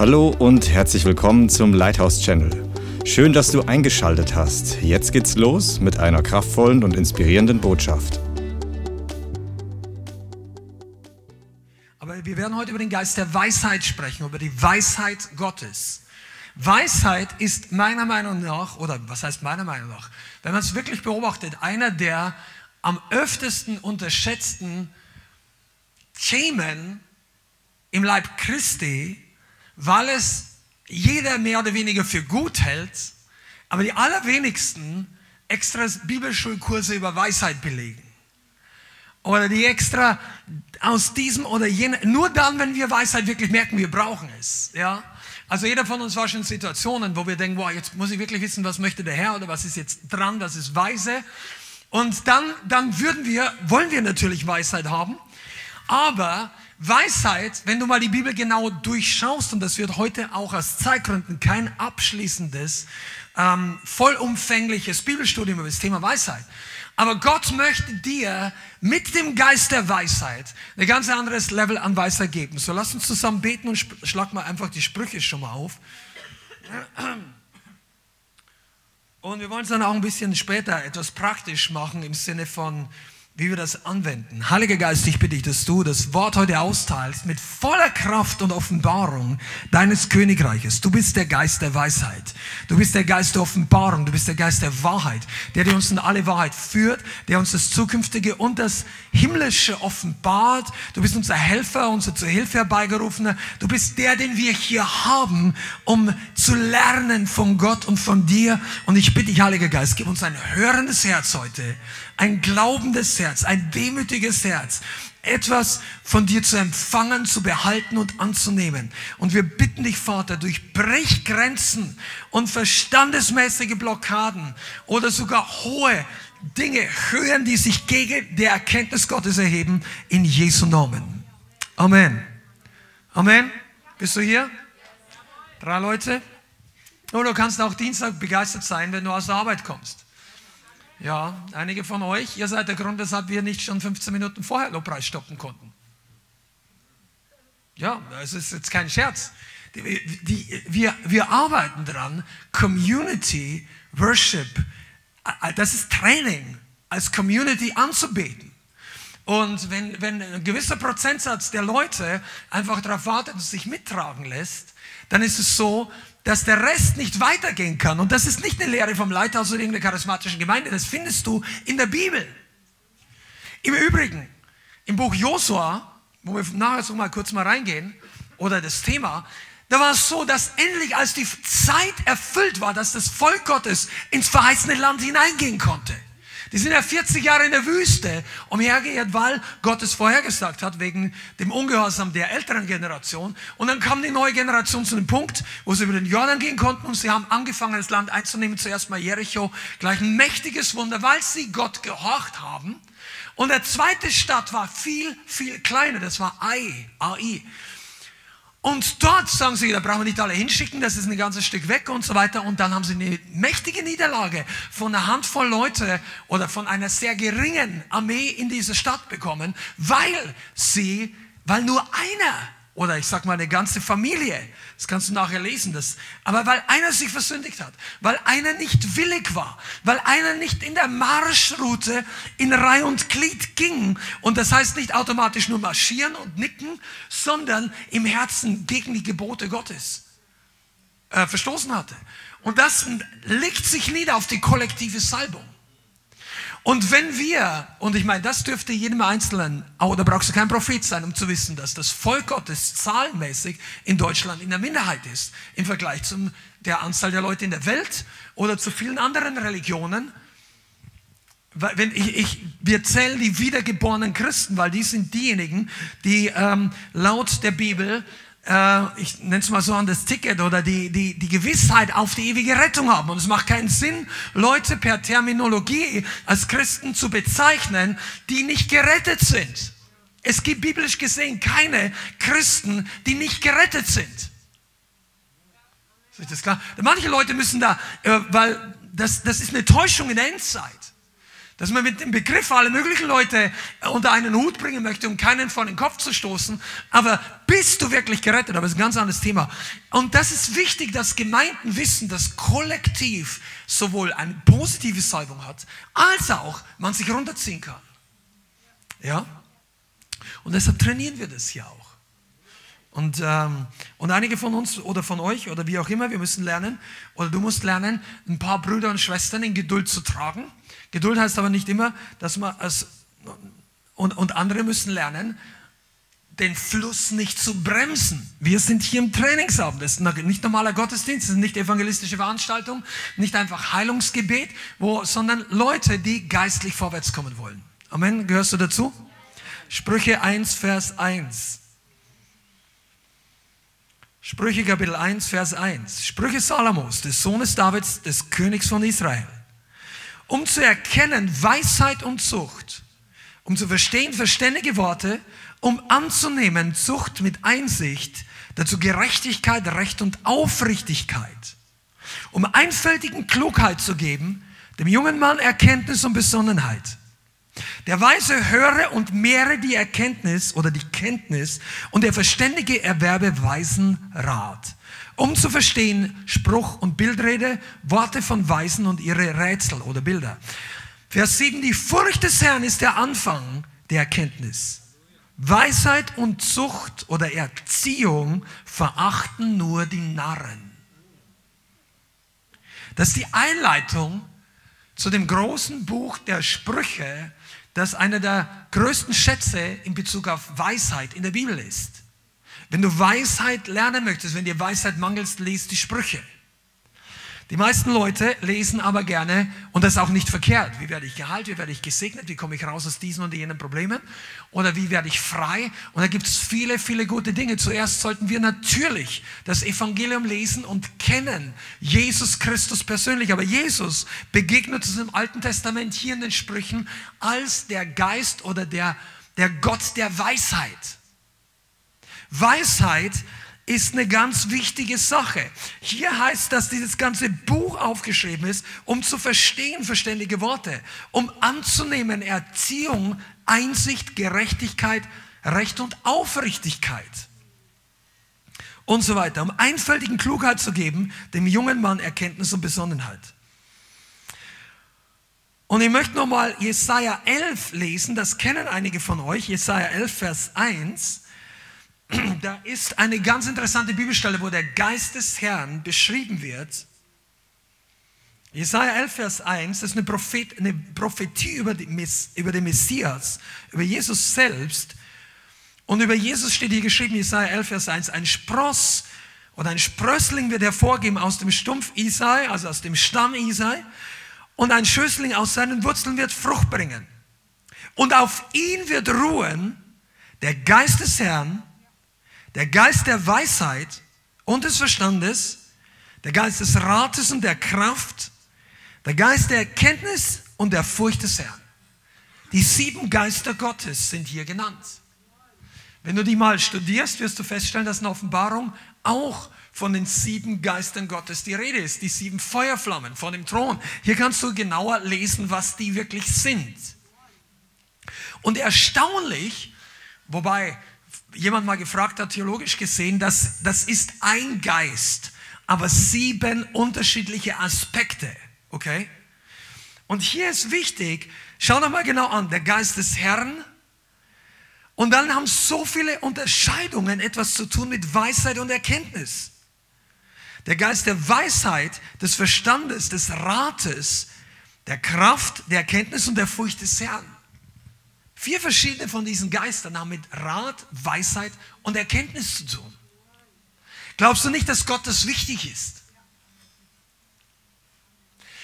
Hallo und herzlich willkommen zum Lighthouse Channel. Schön, dass du eingeschaltet hast. Jetzt geht's los mit einer kraftvollen und inspirierenden Botschaft. Aber wir werden heute über den Geist der Weisheit sprechen, über die Weisheit Gottes. Weisheit ist meiner Meinung nach, oder was heißt meiner Meinung nach, wenn man es wirklich beobachtet, einer der am öftesten unterschätzten Themen im Leib Christi, weil es jeder mehr oder weniger für gut hält, aber die allerwenigsten extra Bibelschulkurse über Weisheit belegen. Oder die extra aus diesem oder jenem, nur dann, wenn wir Weisheit wirklich merken, wir brauchen es. Ja? Also jeder von uns war schon in Situationen, wo wir denken, wow, jetzt muss ich wirklich wissen, was möchte der Herr oder was ist jetzt dran, was ist weise. Und dann, dann würden wir, wollen wir natürlich Weisheit haben. Aber Weisheit, wenn du mal die Bibel genau durchschaust, und das wird heute auch aus Zeitgründen kein abschließendes, ähm, vollumfängliches Bibelstudium über das Thema Weisheit. Aber Gott möchte dir mit dem Geist der Weisheit ein ganz anderes Level an Weisheit geben. So lass uns zusammen beten und schlag mal einfach die Sprüche schon mal auf. Und wir wollen es dann auch ein bisschen später etwas praktisch machen im Sinne von, wie wir das anwenden. Heiliger Geist, ich bitte dich, dass du das Wort heute austeilst mit voller Kraft und Offenbarung deines Königreiches. Du bist der Geist der Weisheit. Du bist der Geist der Offenbarung. Du bist der Geist der Wahrheit, der dir uns in alle Wahrheit führt, der uns das Zukünftige und das Himmlische offenbart. Du bist unser Helfer, unser zur Hilfe herbeigerufener. Du bist der, den wir hier haben, um zu lernen von Gott und von dir. Und ich bitte dich, Heiliger Geist, gib uns ein hörendes Herz heute, ein glaubendes Herz, ein demütiges Herz, etwas von dir zu empfangen, zu behalten und anzunehmen. Und wir bitten dich, Vater, durchbrich Grenzen und verstandesmäßige Blockaden oder sogar hohe Dinge, Höhen, die sich gegen die Erkenntnis Gottes erheben, in Jesu Namen. Amen. Amen. Bist du hier? Drei Leute? Oder du kannst auch Dienstag begeistert sein, wenn du aus der Arbeit kommst. Ja, einige von euch, ihr seid der Grund, weshalb wir nicht schon 15 Minuten vorher Lobpreis stoppen konnten. Ja, es ist jetzt kein Scherz. Die, die, wir, wir arbeiten dran, Community Worship, äh, das ist Training, als Community anzubeten. Und wenn, wenn ein gewisser Prozentsatz der Leute einfach darauf wartet und sich mittragen lässt, dann ist es so, dass der Rest nicht weitergehen kann. Und das ist nicht eine Lehre vom Leithaus oder irgendeiner charismatischen Gemeinde, das findest du in der Bibel. Im Übrigen, im Buch Josua, wo wir nachher so mal kurz mal reingehen, oder das Thema, da war es so, dass endlich als die Zeit erfüllt war, dass das Volk Gottes ins verheißene Land hineingehen konnte. Die sind ja 40 Jahre in der Wüste umhergeirrt, weil Gott es vorhergesagt hat, wegen dem Ungehorsam der älteren Generation. Und dann kam die neue Generation zu einem Punkt, wo sie über den Jordan gehen konnten und sie haben angefangen, das Land einzunehmen. Zuerst mal Jericho, gleich ein mächtiges Wunder, weil sie Gott gehorcht haben. Und der zweite Stadt war viel, viel kleiner. Das war Ai, Ai. Und dort sagen sie, da brauchen wir nicht alle hinschicken, das ist ein ganzes Stück weg und so weiter. Und dann haben sie eine mächtige Niederlage von einer Handvoll Leute oder von einer sehr geringen Armee in diese Stadt bekommen, weil sie, weil nur einer oder ich sag mal eine ganze Familie, das kannst du nachher lesen, das, aber weil einer sich versündigt hat, weil einer nicht willig war, weil einer nicht in der Marschroute in Reihe und Glied ging und das heißt nicht automatisch nur marschieren und nicken, sondern im Herzen gegen die Gebote Gottes äh, verstoßen hatte. Und das legt sich nieder auf die kollektive Salbung. Und wenn wir, und ich meine, das dürfte jedem Einzelnen, auch da brauchst du kein Prophet sein, um zu wissen, dass das Volk Gottes zahlenmäßig in Deutschland in der Minderheit ist, im Vergleich zu der Anzahl der Leute in der Welt oder zu vielen anderen Religionen. Wenn ich, ich, wir zählen die wiedergeborenen Christen, weil die sind diejenigen, die ähm, laut der Bibel äh, ich nenne es mal so an das Ticket oder die, die, die Gewissheit auf die ewige Rettung haben. Und es macht keinen Sinn, Leute per Terminologie als Christen zu bezeichnen, die nicht gerettet sind. Es gibt biblisch gesehen keine Christen, die nicht gerettet sind. Ist das klar? Manche Leute müssen da, äh, weil das, das ist eine Täuschung in der Endzeit. Dass man mit dem Begriff alle möglichen Leute unter einen Hut bringen möchte, um keinen vor den Kopf zu stoßen. Aber bist du wirklich gerettet? Aber das ist ein ganz anderes Thema. Und das ist wichtig, dass Gemeinden wissen, dass kollektiv sowohl eine positive Salbung hat, als auch man sich runterziehen kann. Ja? Und deshalb trainieren wir das hier auch. Und, ähm, und einige von uns oder von euch oder wie auch immer, wir müssen lernen, oder du musst lernen, ein paar Brüder und Schwestern in Geduld zu tragen Geduld heißt aber nicht immer, dass man es, und, und andere müssen lernen, den Fluss nicht zu bremsen. Wir sind hier im Trainingsabend. Das ist nicht normaler Gottesdienst, das ist nicht evangelistische Veranstaltung, nicht einfach Heilungsgebet, wo, sondern Leute, die geistlich vorwärts kommen wollen. Amen. Gehörst du dazu? Sprüche 1, Vers 1. Sprüche Kapitel 1, Vers 1. Sprüche Salomos, des Sohnes Davids, des Königs von Israel um zu erkennen Weisheit und Zucht, um zu verstehen verständige Worte, um anzunehmen Zucht mit Einsicht, dazu Gerechtigkeit, Recht und Aufrichtigkeit, um einfältigen Klugheit zu geben, dem jungen Mann Erkenntnis und Besonnenheit. Der Weise höre und mehre die Erkenntnis oder die Kenntnis und der Verständige erwerbe weisen Rat um zu verstehen Spruch und Bildrede, Worte von Weisen und ihre Rätsel oder Bilder. Vers 7, die Furcht des Herrn ist der Anfang der Erkenntnis. Weisheit und Zucht oder Erziehung verachten nur die Narren. Das ist die Einleitung zu dem großen Buch der Sprüche, das einer der größten Schätze in Bezug auf Weisheit in der Bibel ist. Wenn du Weisheit lernen möchtest, wenn dir Weisheit mangelt, liest die Sprüche. Die meisten Leute lesen aber gerne, und das ist auch nicht verkehrt, wie werde ich geheilt, wie werde ich gesegnet, wie komme ich raus aus diesen und jenen Problemen oder wie werde ich frei. Und da gibt es viele, viele gute Dinge. Zuerst sollten wir natürlich das Evangelium lesen und kennen Jesus Christus persönlich. Aber Jesus begegnet uns im Alten Testament hier in den Sprüchen als der Geist oder der, der Gott der Weisheit. Weisheit ist eine ganz wichtige Sache. Hier heißt, dass dieses ganze Buch aufgeschrieben ist, um zu verstehen verständige Worte, um anzunehmen Erziehung, Einsicht, Gerechtigkeit, Recht und Aufrichtigkeit und so weiter, um einfältigen Klugheit zu geben, dem jungen Mann Erkenntnis und Besonnenheit. Und ich möchte nochmal Jesaja 11 lesen, das kennen einige von euch, Jesaja 11, Vers 1 da ist eine ganz interessante Bibelstelle, wo der Geist des Herrn beschrieben wird. Jesaja 11, Vers 1, das ist eine, Prophet, eine Prophetie über, die, über den Messias, über Jesus selbst. Und über Jesus steht hier geschrieben, Jesaja 11, Vers 1, ein Spross oder ein Sprössling wird hervorgehen aus dem Stumpf Isai, also aus dem Stamm Isai, und ein Schößling aus seinen Wurzeln wird Frucht bringen. Und auf ihn wird ruhen der Geist des Herrn, der Geist der Weisheit und des Verstandes, der Geist des Rates und der Kraft, der Geist der Erkenntnis und der Furcht des Herrn. Die sieben Geister Gottes sind hier genannt. Wenn du die mal studierst, wirst du feststellen, dass in Offenbarung auch von den sieben Geistern Gottes die Rede ist, die sieben Feuerflammen vor dem Thron. Hier kannst du genauer lesen, was die wirklich sind. Und erstaunlich, wobei jemand mal gefragt hat, theologisch gesehen, dass das ist ein Geist, aber sieben unterschiedliche Aspekte. Okay? Und hier ist wichtig, schau doch mal genau an, der Geist des Herrn. Und dann haben so viele Unterscheidungen etwas zu tun mit Weisheit und Erkenntnis. Der Geist der Weisheit, des Verstandes, des Rates, der Kraft, der Erkenntnis und der Furcht des Herrn. Vier verschiedene von diesen Geistern haben mit Rat, Weisheit und Erkenntnis zu tun. Glaubst du nicht, dass Gott das wichtig ist?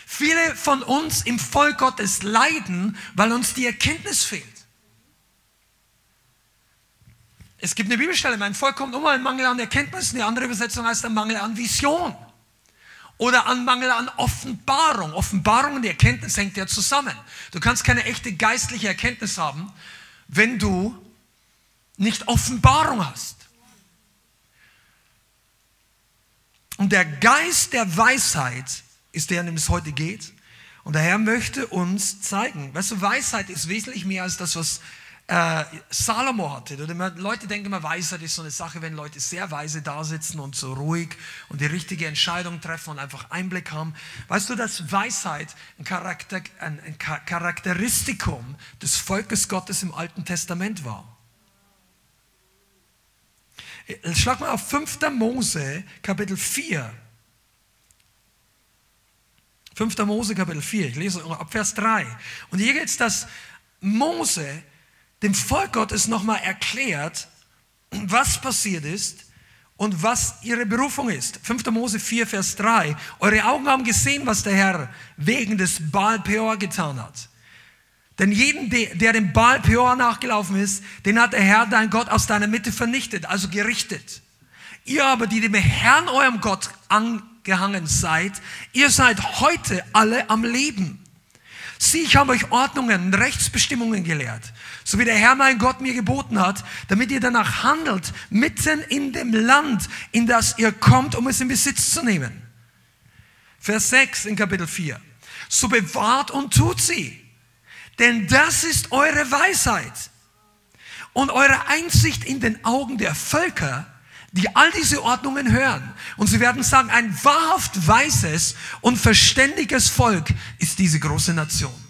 Viele von uns im Volk Gottes leiden, weil uns die Erkenntnis fehlt. Es gibt eine Bibelstelle, mein Volk kommt um ein Mangel an Erkenntnis, eine andere Übersetzung heißt ein Mangel an Vision oder an Mangel an Offenbarung. Offenbarung und die Erkenntnis hängt ja zusammen. Du kannst keine echte geistliche Erkenntnis haben, wenn du nicht Offenbarung hast. Und der Geist der Weisheit ist der, an dem es heute geht. Und der Herr möchte uns zeigen, weißt du, Weisheit ist wesentlich mehr als das, was äh, Salomo hatte. Leute denken immer, Weisheit ist so eine Sache, wenn Leute sehr weise da sitzen und so ruhig und die richtige Entscheidung treffen und einfach Einblick haben. Weißt du, dass Weisheit ein, Charakter, ein, ein Charakteristikum des Volkes Gottes im Alten Testament war? Äh, schlag mal auf 5. Mose, Kapitel 4. 5. Mose, Kapitel 4. Ich lese ab Vers 3. Und hier geht es, dass Mose dem Volk Gottes nochmal erklärt, was passiert ist und was ihre Berufung ist. 5. Mose 4, Vers 3. Eure Augen haben gesehen, was der Herr wegen des Baal Peor getan hat. Denn jeden, der dem Baal Peor nachgelaufen ist, den hat der Herr, dein Gott, aus deiner Mitte vernichtet, also gerichtet. Ihr aber, die dem Herrn, eurem Gott, angehangen seid, ihr seid heute alle am Leben. Sieh, ich habe euch Ordnungen Rechtsbestimmungen gelehrt, so wie der Herr mein Gott mir geboten hat, damit ihr danach handelt, mitten in dem Land, in das ihr kommt, um es in Besitz zu nehmen. Vers 6 in Kapitel 4. So bewahrt und tut sie, denn das ist eure Weisheit und eure Einsicht in den Augen der Völker, die all diese Ordnungen hören. Und sie werden sagen, ein wahrhaft weises und verständiges Volk ist diese große Nation.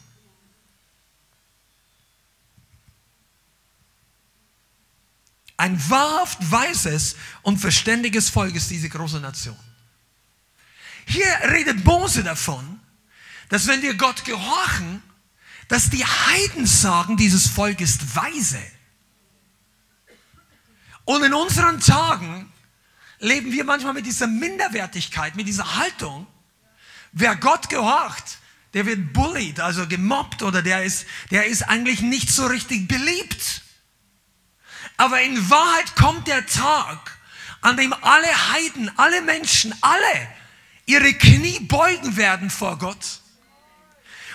Ein wahrhaft weises und verständiges Volk ist diese große Nation. Hier redet Mose davon, dass wenn wir Gott gehorchen, dass die Heiden sagen, dieses Volk ist weise. Und in unseren Tagen leben wir manchmal mit dieser Minderwertigkeit, mit dieser Haltung. Wer Gott gehorcht, der wird bullied, also gemobbt oder der ist, der ist eigentlich nicht so richtig beliebt. Aber in Wahrheit kommt der Tag, an dem alle Heiden, alle Menschen, alle ihre Knie beugen werden vor Gott.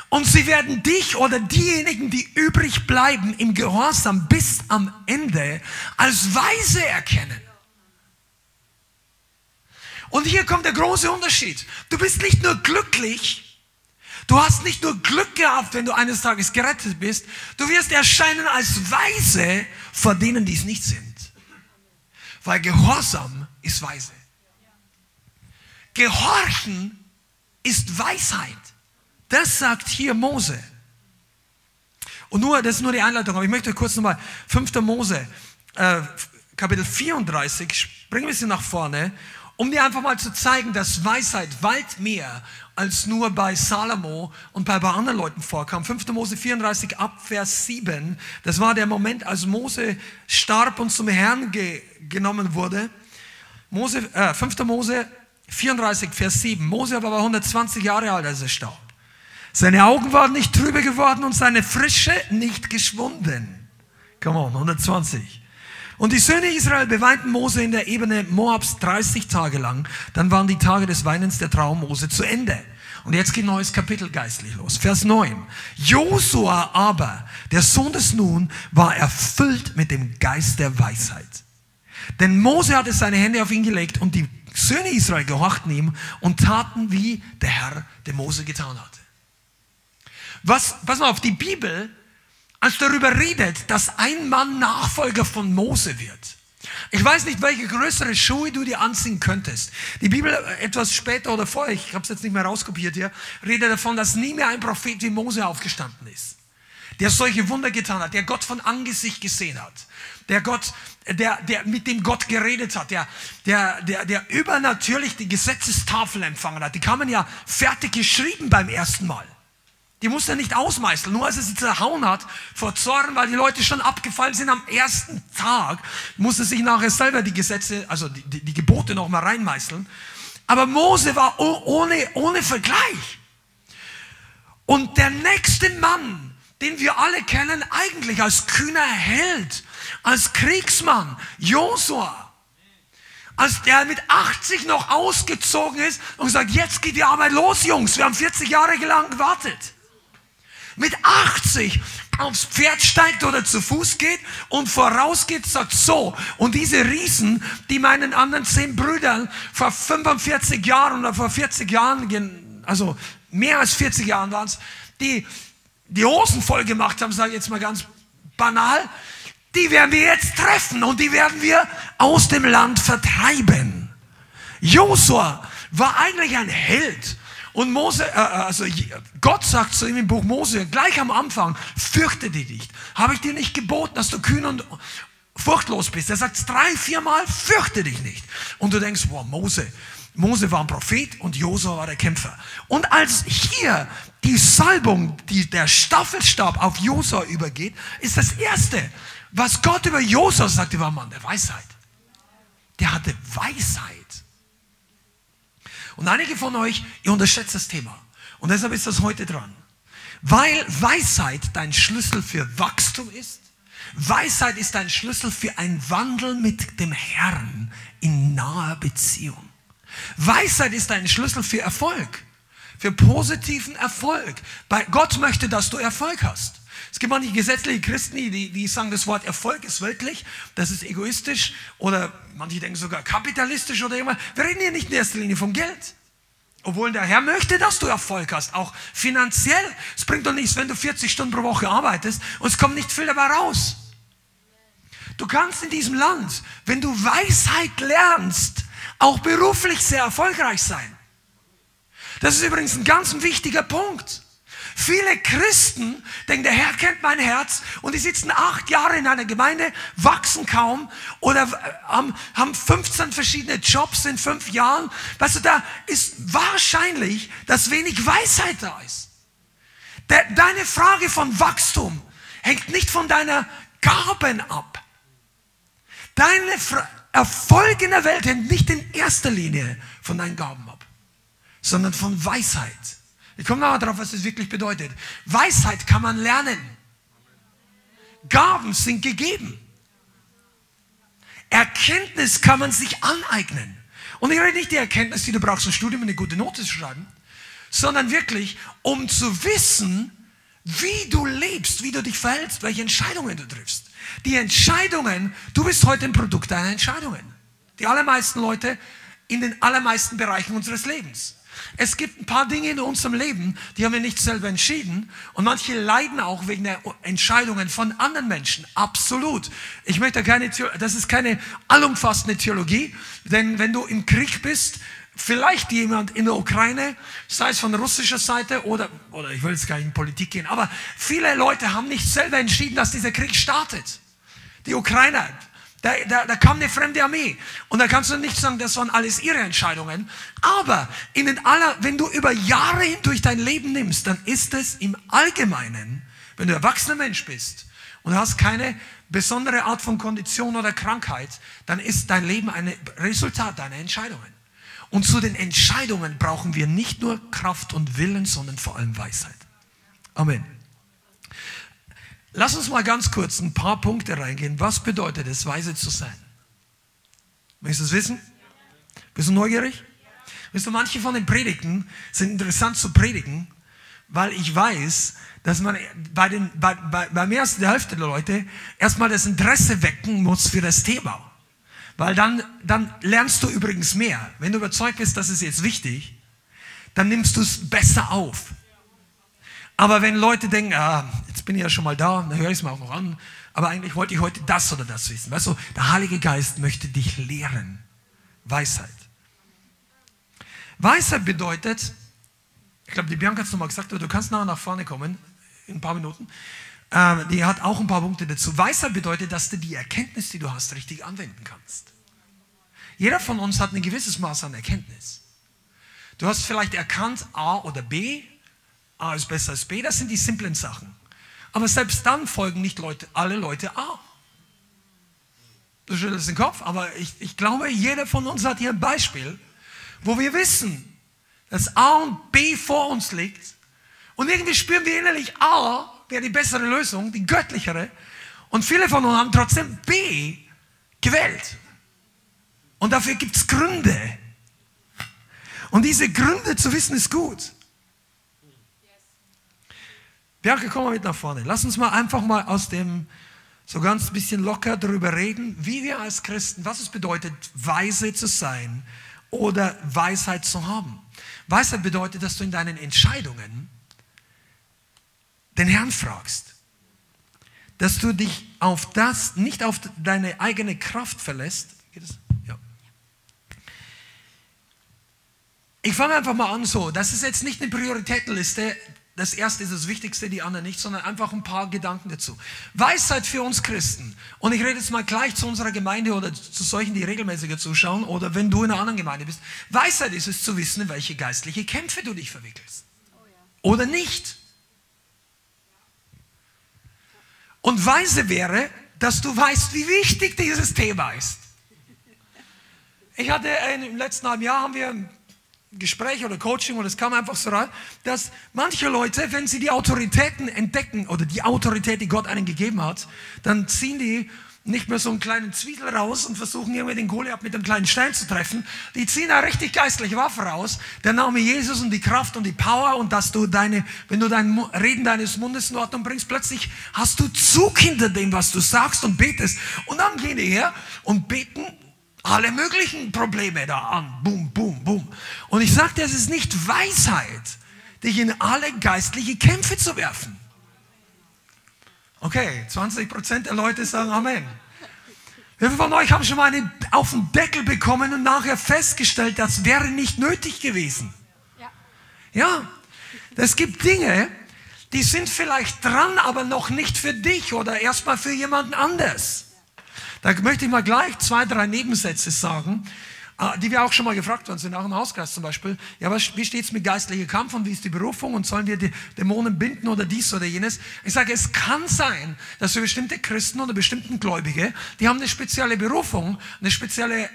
Und sie werden dich oder diejenigen, die übrig bleiben im Gehorsam bis am Ende, als weise erkennen. Und hier kommt der große Unterschied. Du bist nicht nur glücklich, du hast nicht nur Glück gehabt, wenn du eines Tages gerettet bist, du wirst erscheinen als weise vor denen, die es nicht sind. Weil Gehorsam ist weise. Gehorchen ist Weisheit. Das sagt hier Mose. Und nur, das ist nur die Einleitung, aber ich möchte kurz nochmal, 5. Mose, äh, Kapitel 34, springen wir sie nach vorne, um dir einfach mal zu zeigen, dass Weisheit weit mehr als nur bei Salomo und bei anderen Leuten vorkam. 5. Mose 34 ab Vers 7, das war der Moment, als Mose starb und zum Herrn ge genommen wurde. Mose, äh, 5. Mose 34, Vers 7. Mose aber war 120 Jahre alt, als er starb. Seine Augen waren nicht trübe geworden und seine Frische nicht geschwunden. Come on, 120. Und die Söhne Israel beweinten Mose in der Ebene Moabs 30 Tage lang. Dann waren die Tage des Weinens der Traum Mose zu Ende. Und jetzt geht ein neues Kapitel geistlich los. Vers 9. Josua aber, der Sohn des Nun, war erfüllt mit dem Geist der Weisheit. Denn Mose hatte seine Hände auf ihn gelegt und die Söhne Israel gehorchten ihm und taten, wie der Herr der Mose getan hatte. Was, pass mal auf, die Bibel, als darüber redet, dass ein Mann Nachfolger von Mose wird. Ich weiß nicht, welche größere Schuhe du dir anziehen könntest. Die Bibel äh, etwas später oder vorher, ich habe es jetzt nicht mehr rauskopiert hier, redet davon, dass nie mehr ein Prophet wie Mose aufgestanden ist. Der solche Wunder getan hat, der Gott von Angesicht gesehen hat, der Gott, der, der mit dem Gott geredet hat, der, der, der, der übernatürlich die Gesetzestafel empfangen hat. Die kamen ja fertig geschrieben beim ersten Mal. Die musste er nicht ausmeißeln. Nur als er sie zerhauen hat vor Zorn, weil die Leute schon abgefallen sind am ersten Tag, musste sich nachher selber die Gesetze, also die, die, die Gebote noch mal reinmeißeln. Aber Mose war ohne, ohne Vergleich. Und der nächste Mann, den wir alle kennen, eigentlich als kühner Held, als Kriegsmann, Josua, als der mit 80 noch ausgezogen ist und gesagt, jetzt geht die Arbeit los, Jungs, wir haben 40 Jahre lang gewartet mit 80 aufs Pferd steigt oder zu Fuß geht und vorausgeht, sagt so. Und diese Riesen, die meinen anderen zehn Brüdern vor 45 Jahren oder vor 40 Jahren, also mehr als 40 Jahren waren es, die die Hosen voll gemacht haben, sage ich jetzt mal ganz banal, die werden wir jetzt treffen und die werden wir aus dem Land vertreiben. Josua war eigentlich ein Held. Und Mose, äh, äh, also Gott sagt zu ihm im Buch Mose, gleich am Anfang, fürchte dich nicht. Habe ich dir nicht geboten, dass du kühn und furchtlos bist? Er sagt drei, viermal, fürchte dich nicht. Und du denkst, boah, Mose, Mose war ein Prophet und Josua war der Kämpfer. Und als hier die Salbung, die, der Staffelstab auf Josua übergeht, ist das Erste, was Gott über Josua sagte, war Mann der Weisheit. Der hatte Weisheit. Und einige von euch, ihr unterschätzt das Thema. Und deshalb ist das heute dran. Weil Weisheit dein Schlüssel für Wachstum ist. Weisheit ist dein Schlüssel für ein Wandel mit dem Herrn in naher Beziehung. Weisheit ist dein Schlüssel für Erfolg, für positiven Erfolg. Bei Gott möchte, dass du Erfolg hast. Es gibt manche gesetzliche Christen, die, die sagen, das Wort Erfolg ist weltlich, das ist egoistisch oder manche denken sogar kapitalistisch oder immer. Wir reden hier nicht in erster Linie vom Geld. Obwohl der Herr möchte, dass du Erfolg hast, auch finanziell. Es bringt doch nichts, wenn du 40 Stunden pro Woche arbeitest und es kommt nicht viel dabei raus. Du kannst in diesem Land, wenn du Weisheit lernst, auch beruflich sehr erfolgreich sein. Das ist übrigens ein ganz wichtiger Punkt. Viele Christen denken, der Herr kennt mein Herz und die sitzen acht Jahre in einer Gemeinde, wachsen kaum oder haben, haben 15 verschiedene Jobs in fünf Jahren. Weißt du, da ist wahrscheinlich, dass wenig Weisheit da ist. deine Frage von Wachstum hängt nicht von deiner Gaben ab. Deine Erfolg in der Welt hängt nicht in erster Linie von deinen Gaben ab, sondern von Weisheit. Ich komme nachher darauf, was das wirklich bedeutet. Weisheit kann man lernen. Gaben sind gegeben. Erkenntnis kann man sich aneignen. Und ich rede nicht die Erkenntnis, die du brauchst, ein Studium eine gute Note zu schreiben, sondern wirklich, um zu wissen, wie du lebst, wie du dich verhältst, welche Entscheidungen du triffst. Die Entscheidungen, du bist heute ein Produkt deiner Entscheidungen. Die allermeisten Leute in den allermeisten Bereichen unseres Lebens. Es gibt ein paar Dinge in unserem Leben, die haben wir nicht selber entschieden. Und manche leiden auch wegen der Entscheidungen von anderen Menschen. Absolut. Ich möchte keine, das ist keine allumfassende Theologie, denn wenn du im Krieg bist, vielleicht jemand in der Ukraine, sei es von russischer Seite oder, oder ich will jetzt gar nicht in Politik gehen, aber viele Leute haben nicht selber entschieden, dass dieser Krieg startet. Die Ukrainer, da, da, da kam eine fremde Armee. Und da kannst du nicht sagen, das waren alles ihre Entscheidungen. Aber in den aller, wenn du über Jahre hindurch dein Leben nimmst, dann ist es im Allgemeinen, wenn du erwachsener Mensch bist und hast keine besondere Art von Kondition oder Krankheit, dann ist dein Leben ein Resultat deiner Entscheidungen. Und zu den Entscheidungen brauchen wir nicht nur Kraft und Willen, sondern vor allem Weisheit. Amen. Lass uns mal ganz kurz ein paar Punkte reingehen. Was bedeutet es, weise zu sein? Möchtest du es wissen? Bist du neugierig? Wisst du, manche von den Predigten sind interessant zu predigen, weil ich weiß, dass man bei, den, bei, bei, bei mehr als der Hälfte der Leute erstmal das Interesse wecken muss für das Thema. Weil dann, dann lernst du übrigens mehr. Wenn du überzeugt bist, das ist jetzt wichtig, dann nimmst du es besser auf. Aber wenn Leute denken, ah, jetzt bin ich ja schon mal da, dann höre ich es mir auch noch an, aber eigentlich wollte ich heute das oder das wissen. Weißt du, der Heilige Geist möchte dich lehren. Weisheit. Weisheit bedeutet, ich glaube, die Bianca hat es nochmal gesagt, du kannst nachher nach vorne kommen, in ein paar Minuten. Ähm, die hat auch ein paar Punkte dazu. Weisheit bedeutet, dass du die Erkenntnis, die du hast, richtig anwenden kannst. Jeder von uns hat ein gewisses Maß an Erkenntnis. Du hast vielleicht erkannt A oder B, A ist besser als B, das sind die simplen Sachen. Aber selbst dann folgen nicht Leute, alle Leute A. Du schüttelst den Kopf, aber ich, ich glaube, jeder von uns hat hier ein Beispiel, wo wir wissen, dass A und B vor uns liegt. Und irgendwie spüren wir innerlich, A wäre die bessere Lösung, die göttlichere. Und viele von uns haben trotzdem B gewählt. Und dafür gibt es Gründe. Und diese Gründe zu wissen ist gut. Bianca, komm mal mit nach vorne. Lass uns mal einfach mal aus dem so ganz bisschen locker darüber reden, wie wir als Christen, was es bedeutet, weise zu sein oder Weisheit zu haben. Weisheit bedeutet, dass du in deinen Entscheidungen den Herrn fragst. Dass du dich auf das, nicht auf deine eigene Kraft verlässt. Geht das? Ja. Ich fange einfach mal an so. Das ist jetzt nicht eine Prioritätenliste. Das erste ist das Wichtigste, die anderen nicht, sondern einfach ein paar Gedanken dazu. Weisheit für uns Christen. Und ich rede jetzt mal gleich zu unserer Gemeinde oder zu solchen, die regelmäßiger zuschauen oder wenn du in einer anderen Gemeinde bist. Weisheit ist es zu wissen, in welche geistliche Kämpfe du dich verwickelst. Oder nicht. Und weise wäre, dass du weißt, wie wichtig dieses Thema ist. Ich hatte ein, im letzten halben Jahr haben wir Gespräch oder Coaching und es kam einfach so rein, dass manche Leute, wenn sie die Autoritäten entdecken oder die Autorität, die Gott ihnen gegeben hat, dann ziehen die nicht mehr so einen kleinen Zwiebel raus und versuchen irgendwie den Goliath mit einem kleinen Stein zu treffen. Die ziehen eine richtig geistliche Waffe raus. Der Name Jesus und die Kraft und die Power und dass du deine, wenn du dein Reden deines Mundes in Ordnung bringst, plötzlich hast du Zug hinter dem, was du sagst und betest. Und dann gehen die her und beten alle möglichen Probleme da an. Boom, boom, boom. Und ich sagte, es ist nicht Weisheit, dich in alle geistliche Kämpfe zu werfen. Okay, 20% der Leute sagen Amen. Wie viele von euch haben schon mal einen auf den Deckel bekommen und nachher festgestellt, das wäre nicht nötig gewesen? Ja. Ja, es gibt Dinge, die sind vielleicht dran, aber noch nicht für dich oder erstmal für jemanden anders. Da möchte ich mal gleich zwei, drei Nebensätze sagen, äh, die wir auch schon mal gefragt worden sind, auch im Hauskreis zum Beispiel. Ja, was, wie steht es mit geistlicher Kampf und wie ist die Berufung und sollen wir die Dämonen binden oder dies oder jenes? Ich sage, es kann sein, dass für bestimmte Christen oder bestimmten Gläubige, die haben eine spezielle Berufung, eine spezielle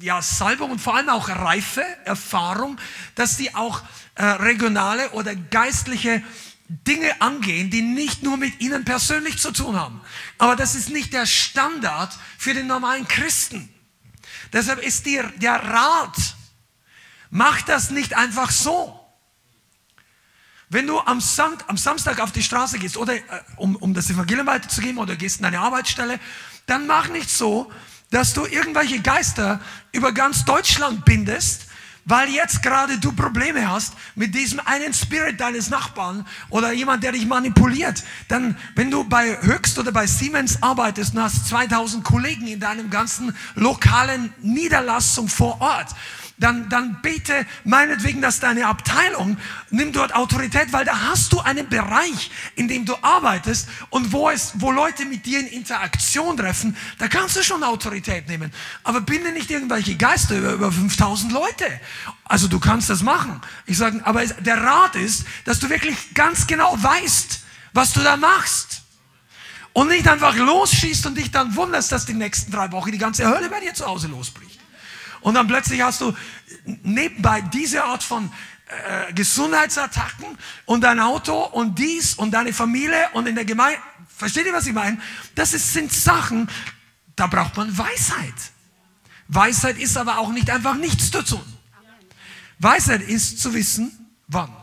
ja, Salbung und vor allem auch Reife, Erfahrung, dass die auch äh, regionale oder geistliche Dinge angehen, die nicht nur mit ihnen persönlich zu tun haben. Aber das ist nicht der Standard für den normalen Christen. Deshalb ist dir der Rat, mach das nicht einfach so. Wenn du am, Sam am Samstag auf die Straße gehst, oder äh, um, um das Evangelium weiterzugeben, oder gehst in deine Arbeitsstelle, dann mach nicht so, dass du irgendwelche Geister über ganz Deutschland bindest weil jetzt gerade du Probleme hast mit diesem einen Spirit deines Nachbarn oder jemand, der dich manipuliert, dann, wenn du bei Höchst oder bei Siemens arbeitest und hast 2000 Kollegen in deinem ganzen lokalen Niederlassung vor Ort, dann, dann bete meinetwegen, dass deine Abteilung, nimm dort Autorität, weil da hast du einen Bereich, in dem du arbeitest und wo, es, wo Leute mit dir in Interaktion treffen, da kannst du schon Autorität nehmen. Aber binde nicht irgendwelche Geister über, über 5000 Leute. Also du kannst das machen. Ich sage, aber der Rat ist, dass du wirklich ganz genau weißt, was du da machst. Und nicht einfach losschießt und dich dann wunderst, dass die nächsten drei Wochen die ganze Hölle bei dir zu Hause losbricht. Und dann plötzlich hast du nebenbei diese Art von äh, Gesundheitsattacken und dein Auto und dies und deine Familie und in der Gemeinde. Versteht ihr, was ich meine? Das ist, sind Sachen, da braucht man Weisheit. Weisheit ist aber auch nicht einfach nichts zu tun. Weisheit ist zu wissen, wann.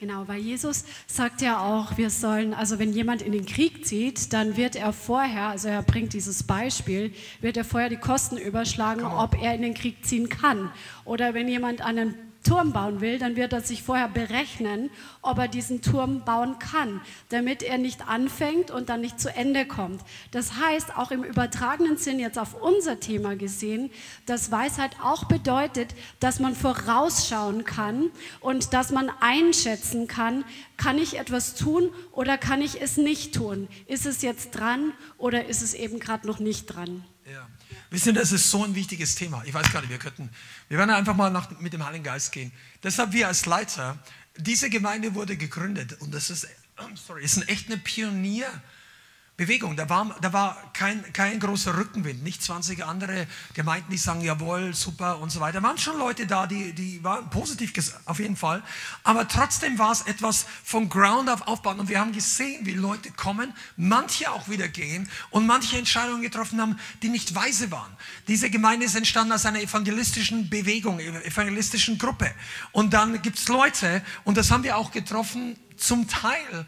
Genau, weil Jesus sagt ja auch, wir sollen, also wenn jemand in den Krieg zieht, dann wird er vorher, also er bringt dieses Beispiel, wird er vorher die Kosten überschlagen, ob er in den Krieg ziehen kann. Oder wenn jemand einen Turm bauen will, dann wird er sich vorher berechnen, ob er diesen Turm bauen kann, damit er nicht anfängt und dann nicht zu Ende kommt. Das heißt, auch im übertragenen Sinn jetzt auf unser Thema gesehen, dass Weisheit auch bedeutet, dass man vorausschauen kann und dass man einschätzen kann, kann ich etwas tun oder kann ich es nicht tun? Ist es jetzt dran oder ist es eben gerade noch nicht dran? Ja. Wisst ihr, das ist so ein wichtiges Thema. Ich weiß gar nicht, wir könnten, wir werden einfach mal nach, mit dem Heiligen Geist gehen. Deshalb wir als Leiter, diese Gemeinde wurde gegründet und das ist, sorry, ist ein echt eine Pionier. Bewegung. Da war, da war kein, kein großer Rückenwind, nicht 20 andere Gemeinden, die sagen, jawohl, super und so weiter. Da waren schon Leute da, die, die waren positiv auf jeden Fall. Aber trotzdem war es etwas von Ground auf aufbauen. Und wir haben gesehen, wie Leute kommen, manche auch wieder gehen und manche Entscheidungen getroffen haben, die nicht weise waren. Diese Gemeinde ist entstanden aus einer evangelistischen Bewegung, evangelistischen Gruppe. Und dann gibt es Leute, und das haben wir auch getroffen, zum Teil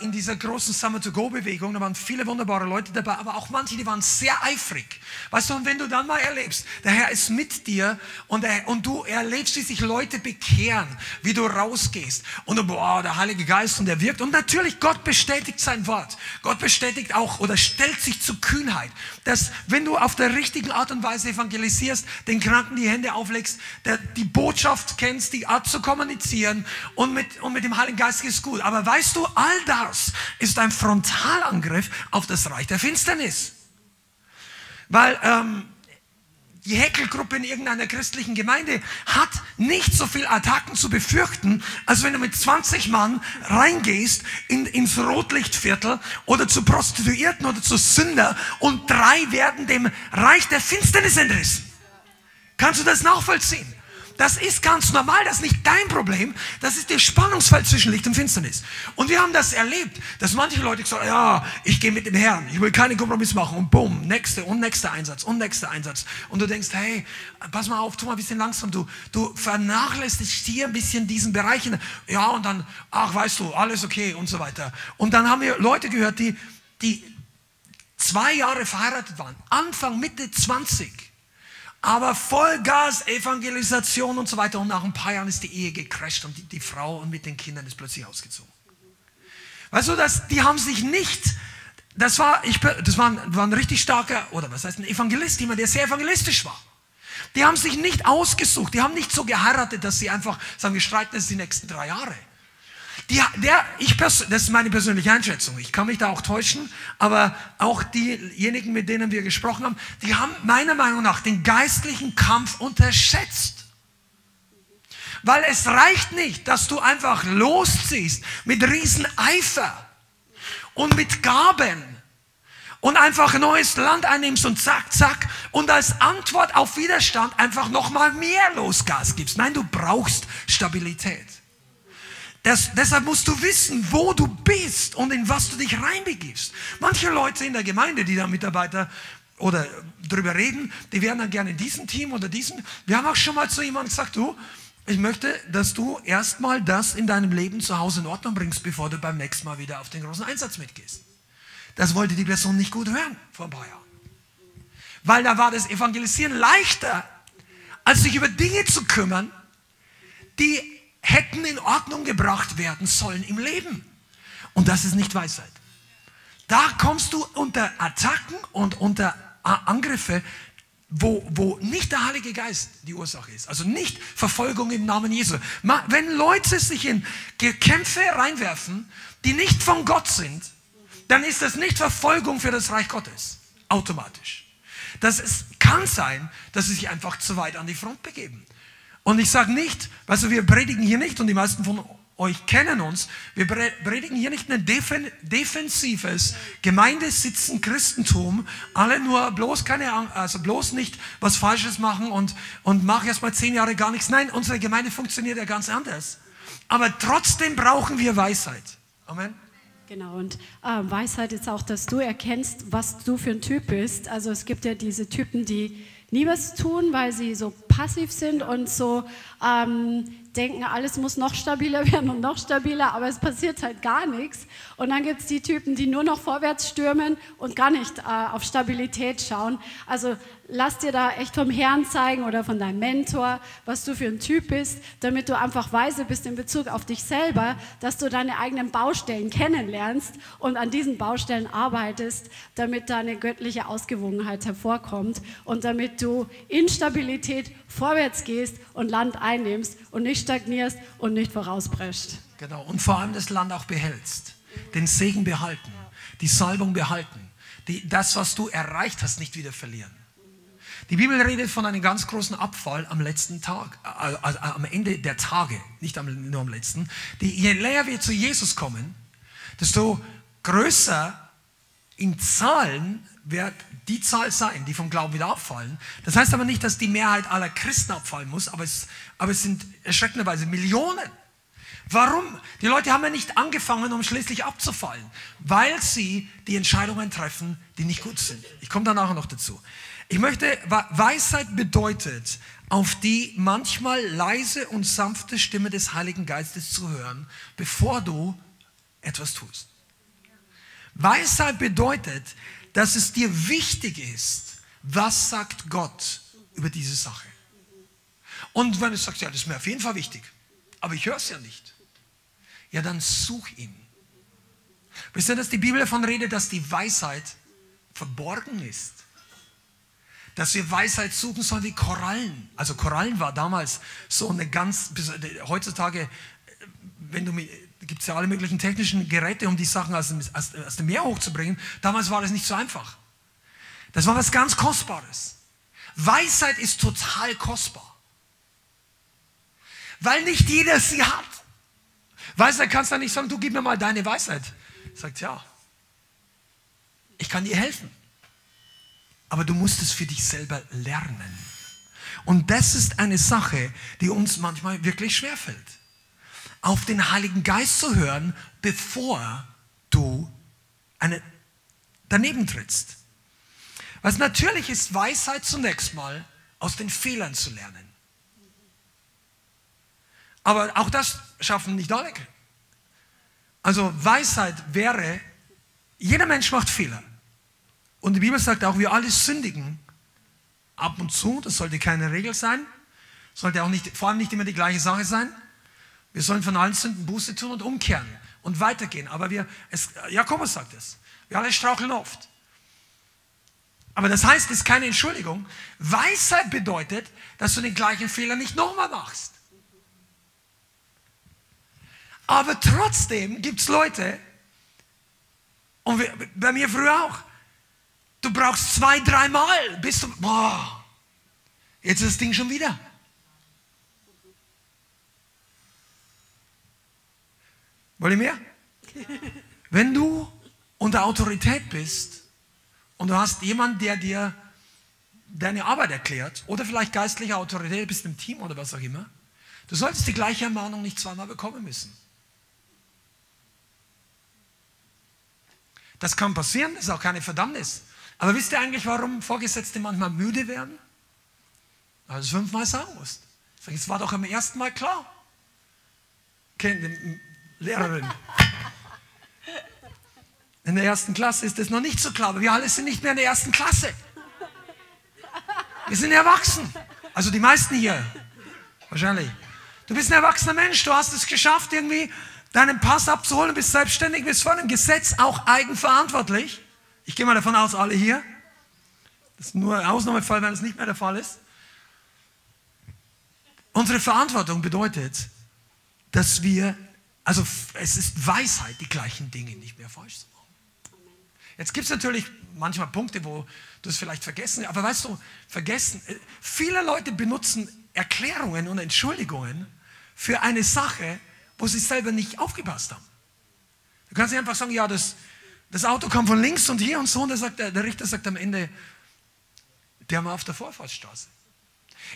in dieser großen Summer to Go Bewegung, da waren viele wunderbare Leute dabei, aber auch manche, die waren sehr eifrig. Weißt du, und wenn du dann mal erlebst, der Herr ist mit dir und, er, und du erlebst, wie sich Leute bekehren, wie du rausgehst und du, boah, der Heilige Geist und der wirkt und natürlich Gott bestätigt sein Wort. Gott bestätigt auch oder stellt sich zu Kühnheit, dass wenn du auf der richtigen Art und Weise evangelisierst, den Kranken die Hände auflegst, der, die Botschaft kennst, die Art zu kommunizieren und mit, und mit dem Heiligen Geist ist gut. Aber weißt du, all das ist ein Frontalangriff auf das Reich der Finsternis. Weil ähm, die Heckelgruppe in irgendeiner christlichen Gemeinde hat nicht so viel Attacken zu befürchten, als wenn du mit 20 Mann reingehst in, ins Rotlichtviertel oder zu Prostituierten oder zu Sünder und drei werden dem Reich der Finsternis entrissen. Kannst du das nachvollziehen? Das ist ganz normal, das ist nicht dein Problem. Das ist der Spannungsfeld zwischen Licht und Finsternis. Und wir haben das erlebt, dass manche Leute gesagt haben, ja, ich gehe mit dem Herrn, ich will keinen Kompromiss machen und bumm, nächste und nächster Einsatz und nächster Einsatz. Und du denkst, hey, pass mal auf, tu mal ein bisschen langsam, du, du vernachlässigst hier ein bisschen diesen Bereich. Ja, und dann, ach, weißt du, alles okay und so weiter. Und dann haben wir Leute gehört, die, die zwei Jahre verheiratet waren, Anfang, Mitte 20 aber Vollgas, Evangelisation und so weiter. Und nach ein paar Jahren ist die Ehe gecrasht und die, die Frau und mit den Kindern ist plötzlich ausgezogen. Weißt du, das, die haben sich nicht, das war, ich, das war, war ein richtig starker, oder was heißt ein Evangelist, jemand, der sehr evangelistisch war. Die haben sich nicht ausgesucht, die haben nicht so geheiratet, dass sie einfach sagen, wir streiten jetzt die nächsten drei Jahre. Die, der, ich das ist meine persönliche Einschätzung. Ich kann mich da auch täuschen, aber auch diejenigen, mit denen wir gesprochen haben, die haben meiner Meinung nach den geistlichen Kampf unterschätzt. Weil es reicht nicht, dass du einfach losziehst mit riesen Eifer und mit Gaben und einfach neues Land einnimmst und zack, zack und als Antwort auf Widerstand einfach nochmal mehr Losgas gibst. Nein, du brauchst Stabilität. Das, deshalb musst du wissen, wo du bist und in was du dich reinbegibst. Manche Leute in der Gemeinde, die da Mitarbeiter oder drüber reden, die wären dann gerne in diesem Team oder diesem. Wir haben auch schon mal zu jemandem gesagt, du, ich möchte, dass du erstmal das in deinem Leben zu Hause in Ordnung bringst, bevor du beim nächsten Mal wieder auf den großen Einsatz mitgehst. Das wollte die Person nicht gut hören vor ein paar Jahren. Weil da war das Evangelisieren leichter, als sich über Dinge zu kümmern, die hätten in Ordnung gebracht werden sollen im Leben. Und das ist nicht Weisheit. Da kommst du unter Attacken und unter Angriffe, wo, wo nicht der Heilige Geist die Ursache ist. Also nicht Verfolgung im Namen Jesu. Wenn Leute sich in Kämpfe reinwerfen, die nicht von Gott sind, dann ist das nicht Verfolgung für das Reich Gottes. Automatisch. Das ist, kann sein, dass sie sich einfach zu weit an die Front begeben. Und ich sage nicht, weißt du, wir predigen hier nicht, und die meisten von euch kennen uns, wir predigen hier nicht ein defensives Gemeindesitzen Christentum, alle nur bloß keine, also bloß nicht was Falsches machen und, und mach erst mal zehn Jahre gar nichts. Nein, unsere Gemeinde funktioniert ja ganz anders. Aber trotzdem brauchen wir Weisheit. Amen. Genau, und äh, Weisheit ist auch, dass du erkennst, was du für ein Typ bist. Also es gibt ja diese Typen, die nie was tun, weil sie so passiv sind und so ähm, denken, alles muss noch stabiler werden und noch stabiler, aber es passiert halt gar nichts. Und dann gibt es die Typen, die nur noch vorwärts stürmen und gar nicht äh, auf Stabilität schauen. Also lass dir da echt vom Herrn zeigen oder von deinem Mentor, was du für ein Typ bist, damit du einfach weise bist in Bezug auf dich selber, dass du deine eigenen Baustellen kennenlernst und an diesen Baustellen arbeitest, damit deine göttliche Ausgewogenheit hervorkommt und damit du in Stabilität vorwärts gehst und Land einnimmst und nicht stagnierst und nicht vorausprescht. Genau, und vor allem das Land auch behältst, den Segen behalten, die Salbung behalten, die, das, was du erreicht hast, nicht wieder verlieren. Die Bibel redet von einem ganz großen Abfall am letzten Tag, also am Ende der Tage, nicht nur am letzten. Die, je näher wir zu Jesus kommen, desto größer in Zahlen wird die Zahl sein, die vom Glauben wieder abfallen. Das heißt aber nicht, dass die Mehrheit aller Christen abfallen muss, aber es, aber es sind erschreckenderweise Millionen. Warum? Die Leute haben ja nicht angefangen, um schließlich abzufallen, weil sie die Entscheidungen treffen, die nicht gut sind. Ich komme da nachher noch dazu. Ich möchte, Weisheit bedeutet, auf die manchmal leise und sanfte Stimme des Heiligen Geistes zu hören, bevor du etwas tust. Weisheit bedeutet, dass es dir wichtig ist, was sagt Gott über diese Sache. Und wenn du sagst, ja, das ist mir auf jeden Fall wichtig, aber ich höre es ja nicht, ja, dann such ihn. Wisst ihr, dass die Bibel davon redet, dass die Weisheit verborgen ist? Dass wir Weisheit suchen sollen wie Korallen. Also Korallen war damals so eine ganz, heutzutage, wenn du gibt es ja alle möglichen technischen Geräte, um die Sachen aus dem, aus, aus dem Meer hochzubringen. Damals war das nicht so einfach. Das war was ganz Kostbares. Weisheit ist total kostbar. Weil nicht jeder sie hat. Weisheit kannst du nicht sagen, du gib mir mal deine Weisheit. Sagt ja, ich kann dir helfen. Aber du musst es für dich selber lernen. Und das ist eine Sache, die uns manchmal wirklich schwerfällt. Auf den Heiligen Geist zu hören, bevor du eine, daneben trittst. Was natürlich ist, Weisheit zunächst mal aus den Fehlern zu lernen. Aber auch das schaffen nicht alle. Also Weisheit wäre, jeder Mensch macht Fehler. Und die Bibel sagt auch, wir alle sündigen ab und zu. Das sollte keine Regel sein. Sollte auch nicht, vor allem nicht immer die gleiche Sache sein. Wir sollen von allen Sünden Buße tun und umkehren und weitergehen. Aber wir, es, Jakobus sagt es, wir alle straucheln oft. Aber das heißt, es ist keine Entschuldigung. Weisheit bedeutet, dass du den gleichen Fehler nicht nochmal machst. Aber trotzdem gibt es Leute, und wir, bei mir früher auch, du brauchst zwei, dreimal, bis du, boah, jetzt ist das Ding schon wieder. Wollt ihr mehr? Wenn du unter Autorität bist und du hast jemanden, der dir deine Arbeit erklärt oder vielleicht geistliche Autorität, bist im Team oder was auch immer, du solltest die gleiche Ermahnung nicht zweimal bekommen müssen. Das kann passieren, das ist auch keine Verdammnis. Aber wisst ihr eigentlich, warum Vorgesetzte manchmal müde werden? Weil du es fünfmal sagen musst. Es war doch am ersten Mal klar. Lehrerin. In der ersten Klasse ist das noch nicht so klar, aber wir alle sind nicht mehr in der ersten Klasse. Wir sind erwachsen. Also die meisten hier. Wahrscheinlich. Du bist ein erwachsener Mensch, du hast es geschafft, irgendwie deinen Pass abzuholen, bist selbstständig, bist vor dem Gesetz auch eigenverantwortlich. Ich gehe mal davon aus, alle hier. Das ist nur ein Ausnahmefall, wenn es nicht mehr der Fall ist. Unsere Verantwortung bedeutet, dass wir, also es ist Weisheit, die gleichen Dinge nicht mehr falsch zu machen. Jetzt gibt es natürlich manchmal Punkte, wo du es vielleicht vergessen, aber weißt du, vergessen, äh, viele Leute benutzen Erklärungen und Entschuldigungen für eine Sache, wo sie selber nicht aufgepasst haben. Du kannst nicht einfach sagen, ja, das, das Auto kam von links und hier und so, und der, sagt, der Richter sagt am Ende, der war auf der Vorfahrtsstraße.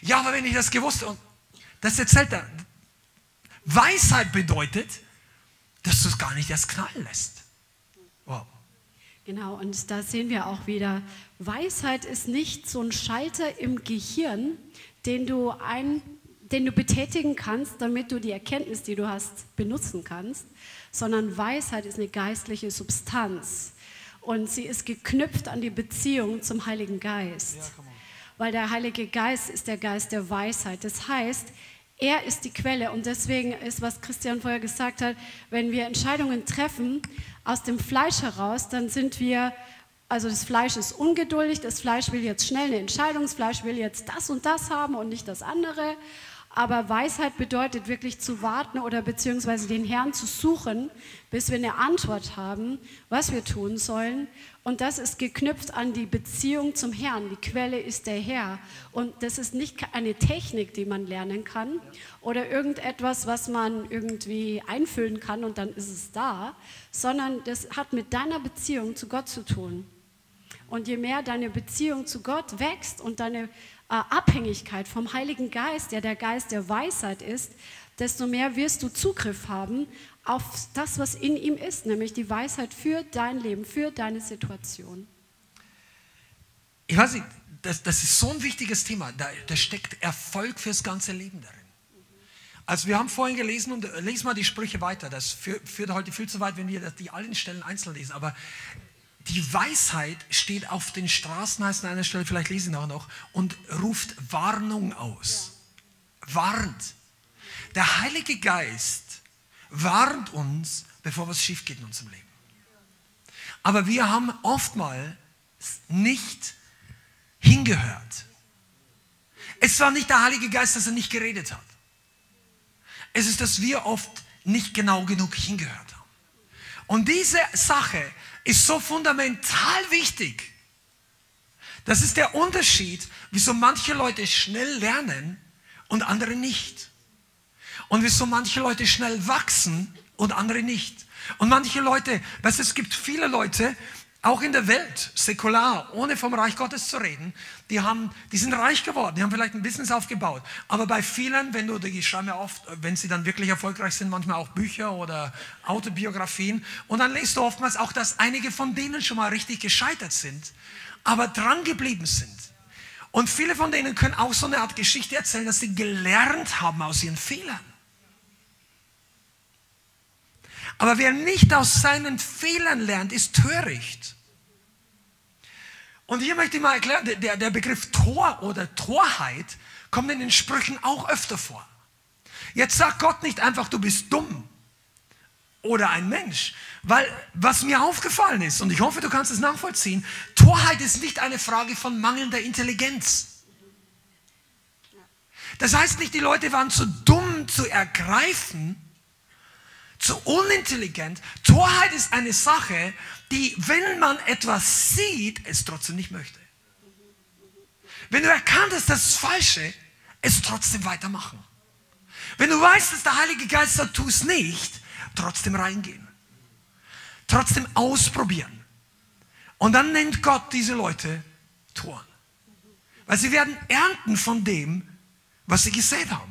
Ja, aber wenn ich das gewusst und das erzählt er. Weisheit bedeutet, dass du es gar nicht erst knallen lässt. Wow. Genau, und da sehen wir auch wieder, Weisheit ist nicht so ein Schalter im Gehirn, den du ein den du betätigen kannst, damit du die Erkenntnis, die du hast, benutzen kannst, sondern Weisheit ist eine geistliche Substanz und sie ist geknüpft an die Beziehung zum Heiligen Geist. Ja, Weil der Heilige Geist ist der Geist der Weisheit. Das heißt, er ist die Quelle und deswegen ist, was Christian vorher gesagt hat, wenn wir Entscheidungen treffen aus dem Fleisch heraus, dann sind wir also das Fleisch ist ungeduldig, das Fleisch will jetzt schnell eine Entscheidung, das Fleisch will jetzt das und das haben und nicht das andere. Aber Weisheit bedeutet wirklich zu warten oder beziehungsweise den Herrn zu suchen, bis wir eine Antwort haben, was wir tun sollen. Und das ist geknüpft an die Beziehung zum Herrn. Die Quelle ist der Herr. Und das ist nicht eine Technik, die man lernen kann oder irgendetwas, was man irgendwie einfüllen kann und dann ist es da, sondern das hat mit deiner Beziehung zu Gott zu tun. Und je mehr deine Beziehung zu Gott wächst und deine Abhängigkeit vom Heiligen Geist, der der Geist der Weisheit ist, desto mehr wirst du Zugriff haben auf das, was in ihm ist, nämlich die Weisheit für dein Leben, für deine Situation. Ich weiß nicht, das, das ist so ein wichtiges Thema. Da, da steckt Erfolg fürs ganze Leben darin. Also wir haben vorhin gelesen und äh, lesen mal die Sprüche weiter. Das führt heute viel zu weit, wenn wir die allen Stellen einzeln lesen. Aber die Weisheit steht auf den Straßen, heißt an einer Stelle, vielleicht lese ich auch noch, und ruft Warnung aus. Ja. Warnt. Der Heilige Geist warnt uns, bevor was schief geht in unserem Leben. Aber wir haben oftmals nicht hingehört. Es war nicht der Heilige Geist, dass er nicht geredet hat. Es ist, dass wir oft nicht genau genug hingehört haben. Und diese Sache ist so fundamental wichtig. Das ist der Unterschied, wieso manche Leute schnell lernen und andere nicht. Und wieso manche Leute schnell wachsen und andere nicht. Und manche Leute, weißt du, es gibt viele Leute, auch in der Welt, säkular, ohne vom Reich Gottes zu reden, die, haben, die sind reich geworden, die haben vielleicht ein Business aufgebaut. Aber bei vielen, wenn du, die schreiben ja oft, wenn sie dann wirklich erfolgreich sind, manchmal auch Bücher oder Autobiografien. Und dann lest du oftmals auch, dass einige von denen schon mal richtig gescheitert sind, aber dran geblieben sind. Und viele von denen können auch so eine Art Geschichte erzählen, dass sie gelernt haben aus ihren Fehlern. Aber wer nicht aus seinen Fehlern lernt, ist töricht. Und hier möchte ich mal erklären, der, der Begriff Tor oder Torheit kommt in den Sprüchen auch öfter vor. Jetzt sagt Gott nicht einfach, du bist dumm oder ein Mensch, weil was mir aufgefallen ist, und ich hoffe, du kannst es nachvollziehen, Torheit ist nicht eine Frage von mangelnder Intelligenz. Das heißt nicht, die Leute waren zu dumm zu ergreifen, zu unintelligent. Torheit ist eine Sache, die, wenn man etwas sieht, es trotzdem nicht möchte. Wenn du erkannt hast, das ist Falsche, es trotzdem weitermachen. Wenn du weißt, dass der Heilige Geist sagt, tu es nicht, trotzdem reingehen. Trotzdem ausprobieren. Und dann nennt Gott diese Leute Toren. Weil sie werden ernten von dem, was sie gesät haben.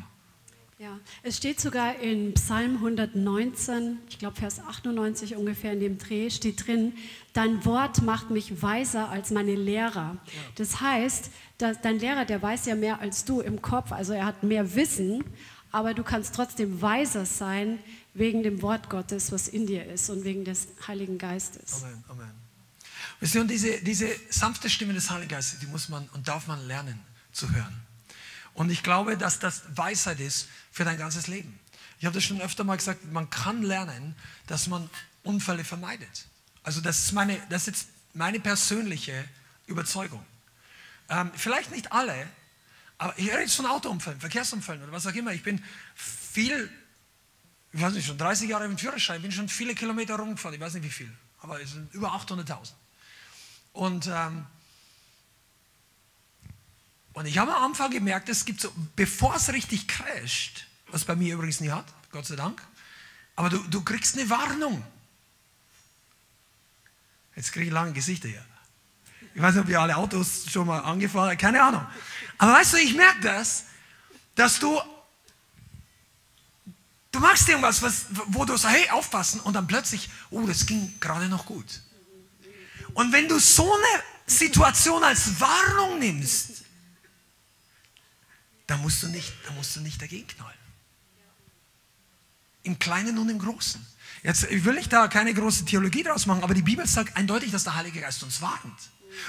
Ja, es steht sogar in Psalm 119, ich glaube Vers 98 ungefähr in dem Dreh, steht drin, dein Wort macht mich weiser als meine Lehrer. Das heißt, dein Lehrer, der weiß ja mehr als du im Kopf, also er hat mehr Wissen, aber du kannst trotzdem weiser sein wegen dem Wort Gottes, was in dir ist und wegen des Heiligen Geistes. Amen, Amen. Wisst ihr, und diese, diese sanfte Stimme des Heiligen Geistes, die muss man und darf man lernen zu hören. Und ich glaube, dass das Weisheit ist für dein ganzes Leben. Ich habe das schon öfter mal gesagt, man kann lernen, dass man Unfälle vermeidet. Also das ist meine, das ist meine persönliche Überzeugung. Ähm, vielleicht nicht alle, aber ich rede jetzt von Autounfällen, Verkehrsunfällen oder was auch immer. Ich bin viel, ich weiß nicht, schon 30 Jahre im Führerschein, bin schon viele Kilometer rumgefahren, ich weiß nicht wie viel, aber es sind über 800.000. Und ähm, und ich habe am Anfang gemerkt, es gibt so, bevor es richtig crasht, was bei mir übrigens nie hat, Gott sei Dank, aber du, du kriegst eine Warnung. Jetzt kriege ich lange Gesichter hier. Ich weiß nicht, ob ihr alle Autos schon mal angefahren habt, keine Ahnung. Aber weißt du, ich merke das, dass du, du machst irgendwas, was, wo du sagst, hey, aufpassen, und dann plötzlich, oh, das ging gerade noch gut. Und wenn du so eine Situation als Warnung nimmst, da musst du nicht, da musst du nicht dagegen knallen. Im Kleinen und im Großen. Jetzt will ich da keine große Theologie draus machen, aber die Bibel sagt eindeutig, dass der Heilige Geist uns warnt.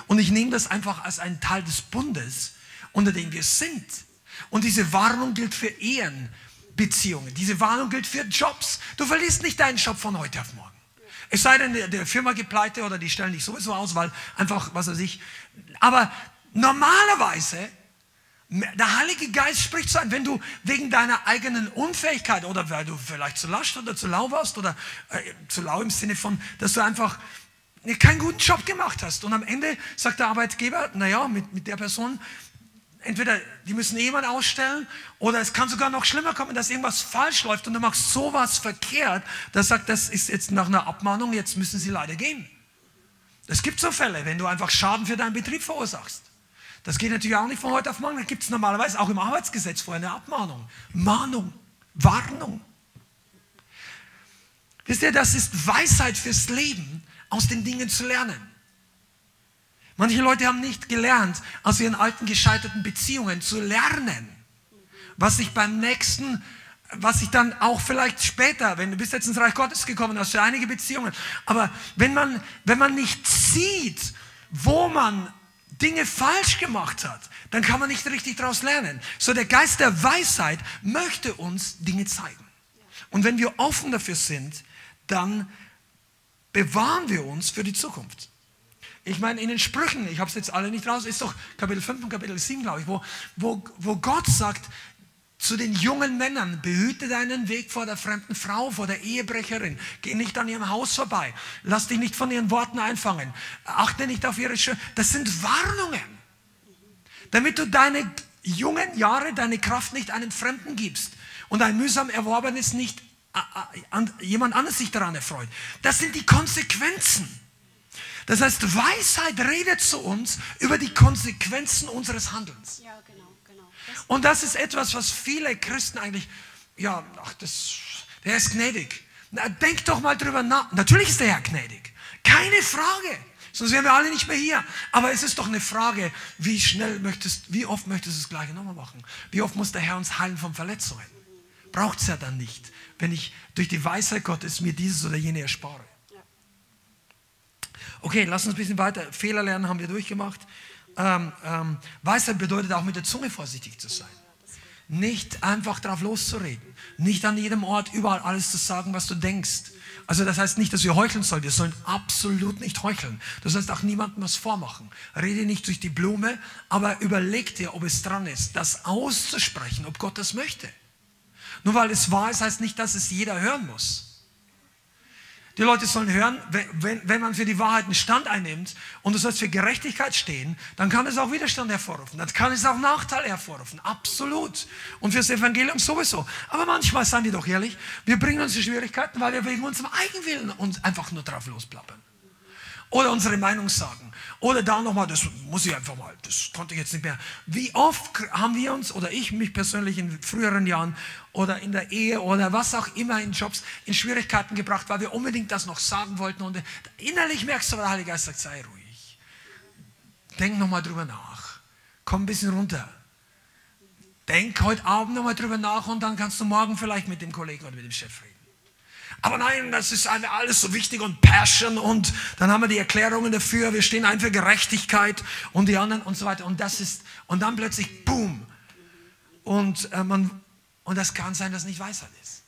Und ich nehme das einfach als einen Teil des Bundes, unter dem wir sind. Und diese Warnung gilt für Ehen, Beziehungen. Diese Warnung gilt für Jobs. Du verlierst nicht deinen Job von heute auf morgen. Es sei denn, der, der Firma geht pleite oder die stellen dich sowieso aus, weil einfach, was weiß ich. Aber normalerweise der Heilige Geist spricht zu einem, wenn du wegen deiner eigenen Unfähigkeit oder weil du vielleicht zu lasch oder zu lau warst oder äh, zu lau im Sinne von, dass du einfach keinen guten Job gemacht hast. Und am Ende sagt der Arbeitgeber, naja, mit, mit der Person, entweder die müssen jemanden ausstellen oder es kann sogar noch schlimmer kommen, dass irgendwas falsch läuft und du machst sowas verkehrt, dass sagt, das ist jetzt nach einer Abmahnung, jetzt müssen sie leider gehen. Es gibt so Fälle, wenn du einfach Schaden für deinen Betrieb verursachst. Das geht natürlich auch nicht von heute auf morgen. Da gibt es normalerweise auch im Arbeitsgesetz vorher eine Abmahnung. Mahnung, Warnung. Wisst ihr, das ist Weisheit fürs Leben, aus den Dingen zu lernen. Manche Leute haben nicht gelernt, aus ihren alten gescheiterten Beziehungen zu lernen, was sich beim nächsten was ich dann auch vielleicht später, wenn du bist jetzt ins Reich Gottes gekommen, hast du einige Beziehungen, aber wenn man, wenn man nicht sieht, wo man Dinge falsch gemacht hat, dann kann man nicht richtig daraus lernen. So der Geist der Weisheit möchte uns Dinge zeigen. Und wenn wir offen dafür sind, dann bewahren wir uns für die Zukunft. Ich meine, in den Sprüchen, ich habe es jetzt alle nicht raus, ist doch Kapitel 5 und Kapitel 7, glaube ich, wo, wo, wo Gott sagt zu den jungen Männern, behüte deinen Weg vor der fremden Frau, vor der Ehebrecherin, geh nicht an ihrem Haus vorbei, lass dich nicht von ihren Worten einfangen, achte nicht auf ihre Schön. Das sind Warnungen, damit du deine jungen Jahre, deine Kraft nicht einem Fremden gibst und ein mühsam erworbenes nicht jemand anderes sich daran erfreut. Das sind die Konsequenzen. Das heißt, Weisheit redet zu uns über die Konsequenzen unseres Handelns. Ja. Das Und das ist etwas, was viele Christen eigentlich, ja, ach, das, der ist gnädig. Na, denk doch mal drüber nach. Natürlich ist der Herr gnädig. Keine Frage. Sonst wären wir alle nicht mehr hier. Aber es ist doch eine Frage, wie schnell möchtest, wie oft möchtest du das Gleiche nochmal machen? Wie oft muss der Herr uns heilen von Verletzungen? Braucht es ja dann nicht, wenn ich durch die Weisheit Gottes mir dieses oder jene erspare. Okay, lass uns ein bisschen weiter. Fehler lernen haben wir durchgemacht. Ähm, ähm, Weisheit bedeutet auch mit der Zunge vorsichtig zu sein. Nicht einfach drauf loszureden. Nicht an jedem Ort überall alles zu sagen, was du denkst. Also das heißt nicht, dass wir heucheln sollen. Wir sollen absolut nicht heucheln. Das heißt auch niemandem was vormachen. Rede nicht durch die Blume, aber überleg dir, ob es dran ist, das auszusprechen, ob Gott das möchte. Nur weil es wahr ist, heißt nicht, dass es jeder hören muss. Die Leute sollen hören, wenn, wenn man für die Wahrheit einen Stand einnimmt und du sollst für Gerechtigkeit stehen, dann kann es auch Widerstand hervorrufen. Dann kann es auch Nachteil hervorrufen. Absolut. Und fürs Evangelium sowieso. Aber manchmal, seien wir doch ehrlich, wir bringen uns in Schwierigkeiten, weil wir wegen unserem Eigenwillen uns einfach nur drauf losplappern. Oder unsere Meinung sagen. Oder da nochmal, das muss ich einfach mal, das konnte ich jetzt nicht mehr. Wie oft haben wir uns, oder ich mich persönlich in früheren Jahren, oder in der Ehe oder was auch immer in Jobs, in Schwierigkeiten gebracht, weil wir unbedingt das noch sagen wollten. Und innerlich merkst du, der Heilige Geist sagt, sei ruhig. Denk nochmal drüber nach. Komm ein bisschen runter. Denk heute Abend nochmal drüber nach und dann kannst du morgen vielleicht mit dem Kollegen oder mit dem Chef reden. Aber nein, das ist alles so wichtig und Passion und dann haben wir die Erklärungen dafür, wir stehen ein für Gerechtigkeit und die anderen und so weiter. Und das ist, und dann plötzlich, boom. Und, äh, man, und das kann sein, dass nicht Weisheit ist.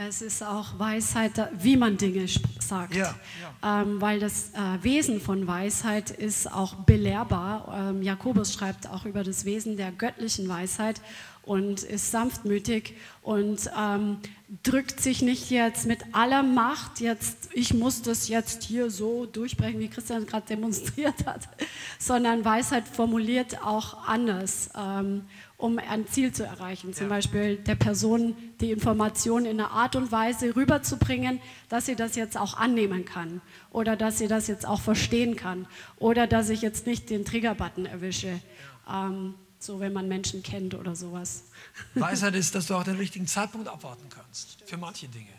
Ja, es ist auch Weisheit, wie man Dinge sagt. Ja, ja. Ähm, weil das äh, Wesen von Weisheit ist auch belehrbar. Ähm, Jakobus schreibt auch über das Wesen der göttlichen Weisheit und ist sanftmütig und ähm, drückt sich nicht jetzt mit aller Macht, jetzt ich muss das jetzt hier so durchbrechen, wie Christian gerade demonstriert hat, sondern Weisheit formuliert auch anders, ähm, um ein Ziel zu erreichen. Zum ja. Beispiel der Person die Information in einer Art und Weise rüberzubringen, dass sie das jetzt auch annehmen kann oder dass sie das jetzt auch verstehen kann oder dass ich jetzt nicht den Triggerbutton erwische. Ähm, so wenn man Menschen kennt oder sowas. Weisheit ist, dass du auch den richtigen Zeitpunkt abwarten kannst für manche Dinge.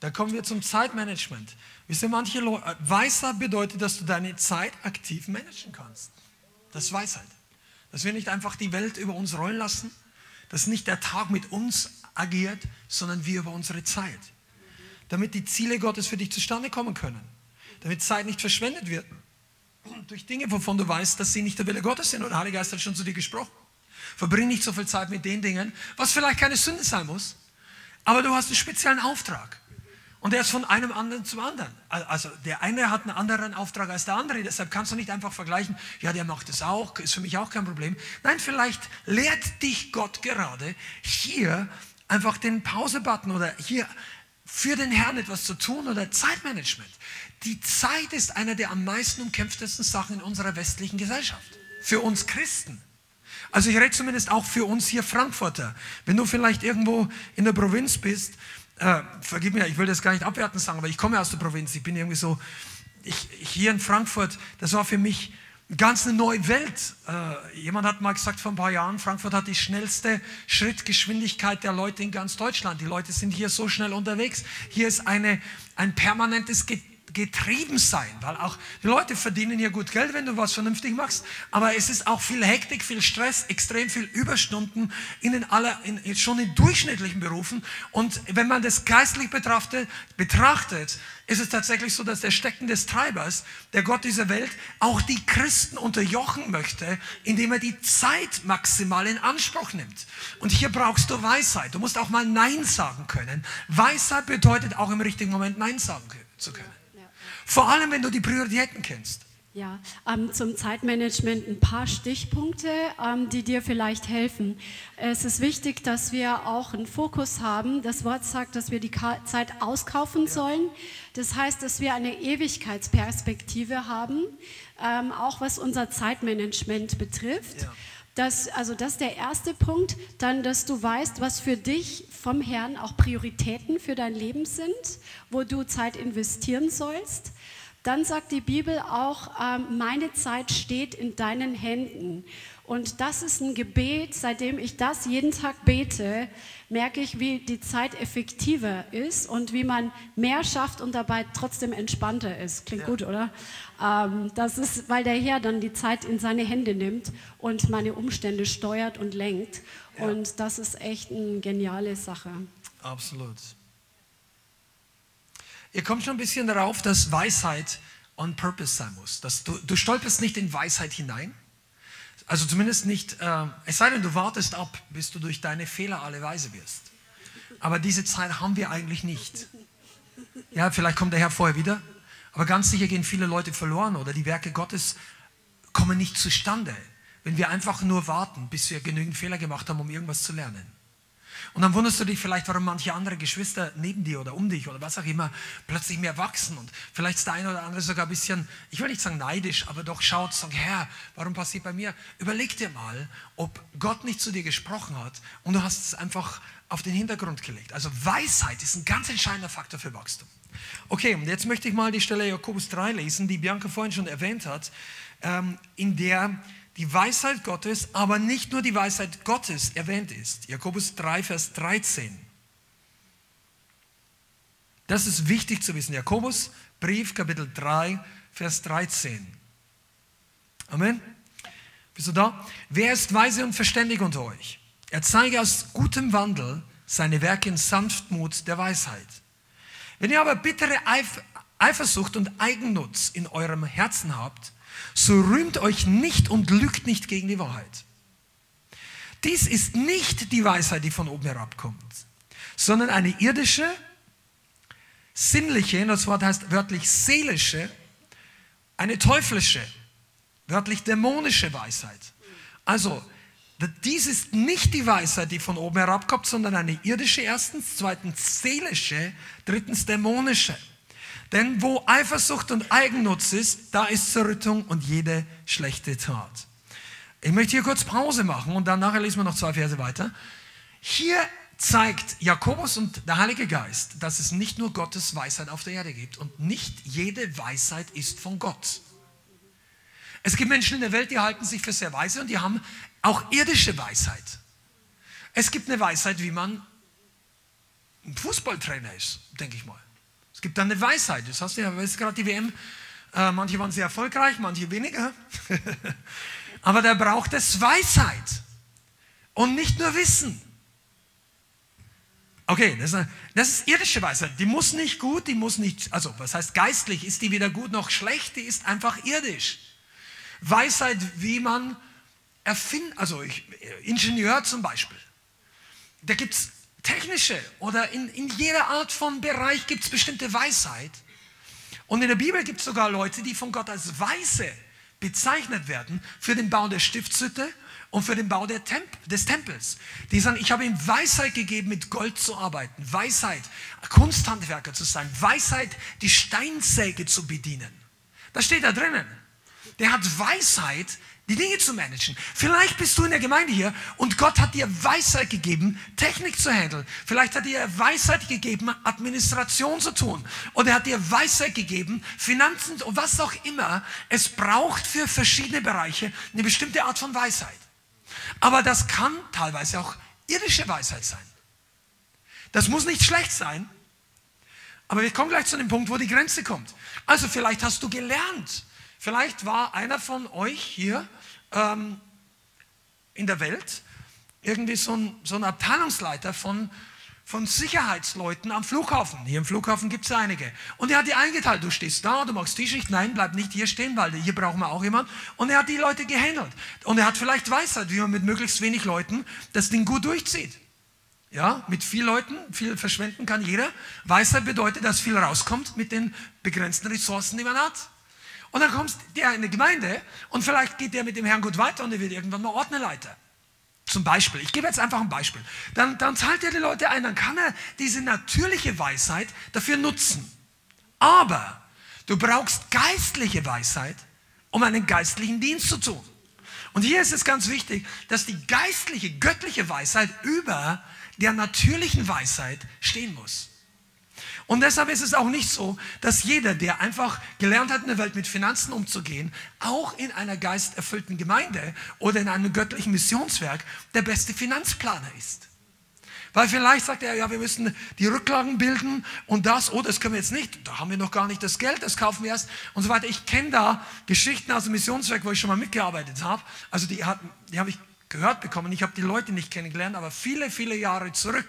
Da kommen wir zum Zeitmanagement. Wisst manche Leute, äh, Weisheit bedeutet, dass du deine Zeit aktiv managen kannst. Das ist Weisheit. Dass wir nicht einfach die Welt über uns rollen lassen, dass nicht der Tag mit uns agiert, sondern wir über unsere Zeit. Damit die Ziele Gottes für dich zustande kommen können. Damit Zeit nicht verschwendet wird durch Dinge, wovon du weißt, dass sie nicht der Wille Gottes sind. Und der Heilige Geist hat schon zu dir gesprochen. Verbring nicht so viel Zeit mit den Dingen, was vielleicht keine Sünde sein muss, aber du hast einen speziellen Auftrag. Und der ist von einem anderen zum anderen. Also der eine hat einen anderen Auftrag als der andere. Deshalb kannst du nicht einfach vergleichen, ja, der macht es auch, ist für mich auch kein Problem. Nein, vielleicht lehrt dich Gott gerade hier einfach den Pause-Button oder hier für den Herrn etwas zu tun oder Zeitmanagement. Die Zeit ist eine der am meisten umkämpftesten Sachen in unserer westlichen Gesellschaft. Für uns Christen. Also ich rede zumindest auch für uns hier Frankfurter. Wenn du vielleicht irgendwo in der Provinz bist, äh, vergib mir, ich will das gar nicht abwertend sagen, aber ich komme aus der Provinz. Ich bin irgendwie so, ich, hier in Frankfurt, das war für mich ganz eine neue Welt. Äh, jemand hat mal gesagt vor ein paar Jahren, Frankfurt hat die schnellste Schrittgeschwindigkeit der Leute in ganz Deutschland. Die Leute sind hier so schnell unterwegs. Hier ist eine, ein permanentes Ge getrieben sein, weil auch die Leute verdienen ja gut Geld, wenn du was vernünftig machst, aber es ist auch viel Hektik, viel Stress, extrem viel Überstunden in den aller, in, schon in durchschnittlichen Berufen und wenn man das geistlich betrachtet, betrachtet, ist es tatsächlich so, dass der Stecken des Treibers, der Gott dieser Welt, auch die Christen unterjochen möchte, indem er die Zeit maximal in Anspruch nimmt. Und hier brauchst du Weisheit. Du musst auch mal Nein sagen können. Weisheit bedeutet auch im richtigen Moment Nein sagen zu können. Vor allem, wenn du die Prioritäten kennst. Ja, ähm, zum Zeitmanagement ein paar Stichpunkte, ähm, die dir vielleicht helfen. Es ist wichtig, dass wir auch einen Fokus haben. Das Wort sagt, dass wir die Ka Zeit auskaufen sollen. Das heißt, dass wir eine Ewigkeitsperspektive haben, ähm, auch was unser Zeitmanagement betrifft. Ja. Das, also das ist der erste Punkt. Dann, dass du weißt, was für dich vom Herrn auch Prioritäten für dein Leben sind, wo du Zeit investieren sollst. Dann sagt die Bibel auch, ähm, meine Zeit steht in deinen Händen. Und das ist ein Gebet, seitdem ich das jeden Tag bete, merke ich, wie die Zeit effektiver ist und wie man mehr schafft und dabei trotzdem entspannter ist. Klingt ja. gut, oder? Ähm, das ist, weil der Herr dann die Zeit in seine Hände nimmt und meine Umstände steuert und lenkt. Ja. Und das ist echt eine geniale Sache. Absolut. Ihr kommt schon ein bisschen darauf, dass Weisheit on purpose sein muss. Dass du, du stolperst nicht in Weisheit hinein. Also zumindest nicht, äh, es sei denn, du wartest ab, bis du durch deine Fehler alle weise wirst. Aber diese Zeit haben wir eigentlich nicht. Ja, vielleicht kommt der Herr vorher wieder, aber ganz sicher gehen viele Leute verloren oder die Werke Gottes kommen nicht zustande, wenn wir einfach nur warten, bis wir genügend Fehler gemacht haben, um irgendwas zu lernen. Und dann wunderst du dich vielleicht, warum manche andere Geschwister neben dir oder um dich oder was auch immer plötzlich mehr wachsen. Und vielleicht ist der eine oder andere sogar ein bisschen, ich will nicht sagen neidisch, aber doch schaut sagt, Herr, warum passiert bei mir? Überleg dir mal, ob Gott nicht zu dir gesprochen hat und du hast es einfach auf den Hintergrund gelegt. Also Weisheit ist ein ganz entscheidender Faktor für Wachstum. Okay, und jetzt möchte ich mal die Stelle Jakobus 3 lesen, die Bianca vorhin schon erwähnt hat, ähm, in der die Weisheit Gottes, aber nicht nur die Weisheit Gottes erwähnt ist. Jakobus 3, Vers 13. Das ist wichtig zu wissen. Jakobus, Brief, Kapitel 3, Vers 13. Amen. Bist du da? Wer ist weise und verständig unter euch? Er zeige aus gutem Wandel seine Werke in Sanftmut der Weisheit. Wenn ihr aber bittere Eifersucht und Eigennutz in eurem Herzen habt, so rühmt euch nicht und lügt nicht gegen die Wahrheit. Dies ist nicht die Weisheit, die von oben herabkommt, sondern eine irdische, sinnliche, das Wort heißt wörtlich seelische, eine teuflische, wörtlich dämonische Weisheit. Also, dies ist nicht die Weisheit, die von oben herabkommt, sondern eine irdische erstens, zweitens seelische, drittens dämonische. Denn wo Eifersucht und Eigennutz ist, da ist Zerrüttung und jede schlechte Tat. Ich möchte hier kurz Pause machen und dann nachher lesen wir noch zwei Verse weiter. Hier zeigt Jakobus und der Heilige Geist, dass es nicht nur Gottes Weisheit auf der Erde gibt und nicht jede Weisheit ist von Gott. Es gibt Menschen in der Welt, die halten sich für sehr weise und die haben auch irdische Weisheit. Es gibt eine Weisheit, wie man Fußballtrainer ist, denke ich mal gibt dann eine Weisheit. Das hast du ja, ist gerade die WM. Äh, manche waren sehr erfolgreich, manche weniger. Aber da braucht es Weisheit und nicht nur Wissen. Okay, das ist, das ist irdische Weisheit. Die muss nicht gut, die muss nicht, also was heißt geistlich, ist die weder gut noch schlecht, die ist einfach irdisch. Weisheit, wie man erfindet, also ich, Ingenieur zum Beispiel. Da gibt es technische oder in, in jeder Art von Bereich gibt es bestimmte Weisheit. Und in der Bibel gibt es sogar Leute, die von Gott als Weise bezeichnet werden für den Bau der Stiftshütte und für den Bau Temp des Tempels. Die sagen, ich habe ihm Weisheit gegeben, mit Gold zu arbeiten, Weisheit, Kunsthandwerker zu sein, Weisheit, die Steinsäge zu bedienen. Das steht da drinnen. Der hat Weisheit, die Dinge zu managen. Vielleicht bist du in der Gemeinde hier und Gott hat dir Weisheit gegeben, Technik zu handeln. Vielleicht hat dir Weisheit gegeben, Administration zu tun. Oder er hat dir Weisheit gegeben, Finanzen und was auch immer. Es braucht für verschiedene Bereiche eine bestimmte Art von Weisheit. Aber das kann teilweise auch irdische Weisheit sein. Das muss nicht schlecht sein, Aber wir kommen gleich zu dem Punkt, wo die Grenze kommt. Also vielleicht hast du gelernt. Vielleicht war einer von euch hier ähm, in der Welt irgendwie so ein, so ein Abteilungsleiter von, von Sicherheitsleuten am Flughafen. Hier im Flughafen gibt es einige. Und er hat die eingeteilt. Du stehst da, du machst die Schicht. Nein, bleib nicht hier stehen, weil hier brauchen wir auch jemanden. Und er hat die Leute gehandelt. Und er hat vielleicht Weisheit, wie man mit möglichst wenig Leuten das Ding gut durchzieht. Ja, mit viel Leuten, viel verschwenden kann jeder. Weisheit bedeutet, dass viel rauskommt mit den begrenzten Ressourcen, die man hat. Und dann kommt der in eine Gemeinde und vielleicht geht der mit dem Herrn gut weiter und er wird irgendwann mal Ordnerleiter. Zum Beispiel, ich gebe jetzt einfach ein Beispiel. Dann, dann zahlt er die Leute ein, dann kann er diese natürliche Weisheit dafür nutzen. Aber du brauchst geistliche Weisheit, um einen geistlichen Dienst zu tun. Und hier ist es ganz wichtig, dass die geistliche, göttliche Weisheit über der natürlichen Weisheit stehen muss. Und deshalb ist es auch nicht so, dass jeder, der einfach gelernt hat, in der Welt mit Finanzen umzugehen, auch in einer geisterfüllten Gemeinde oder in einem göttlichen Missionswerk der beste Finanzplaner ist. Weil vielleicht sagt er, ja, wir müssen die Rücklagen bilden und das, oh, das können wir jetzt nicht, da haben wir noch gar nicht das Geld, das kaufen wir erst und so weiter. Ich kenne da Geschichten aus dem Missionswerk, wo ich schon mal mitgearbeitet habe. Also die, die habe ich gehört bekommen. Ich habe die Leute nicht kennengelernt, aber viele, viele Jahre zurück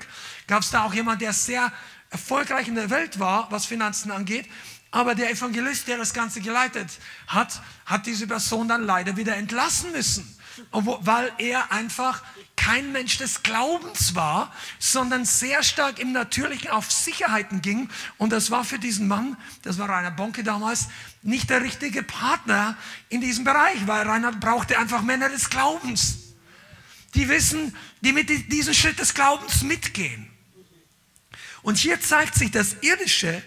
gab es da auch jemand, der sehr erfolgreich in der Welt war, was Finanzen angeht. Aber der Evangelist, der das Ganze geleitet hat, hat diese Person dann leider wieder entlassen müssen, weil er einfach kein Mensch des Glaubens war, sondern sehr stark im Natürlichen auf Sicherheiten ging. Und das war für diesen Mann, das war Rainer Bonke damals, nicht der richtige Partner in diesem Bereich, weil Rainer brauchte einfach Männer des Glaubens die wissen, die mit diesem Schritt des Glaubens mitgehen. Und hier zeigt sich, dass irdische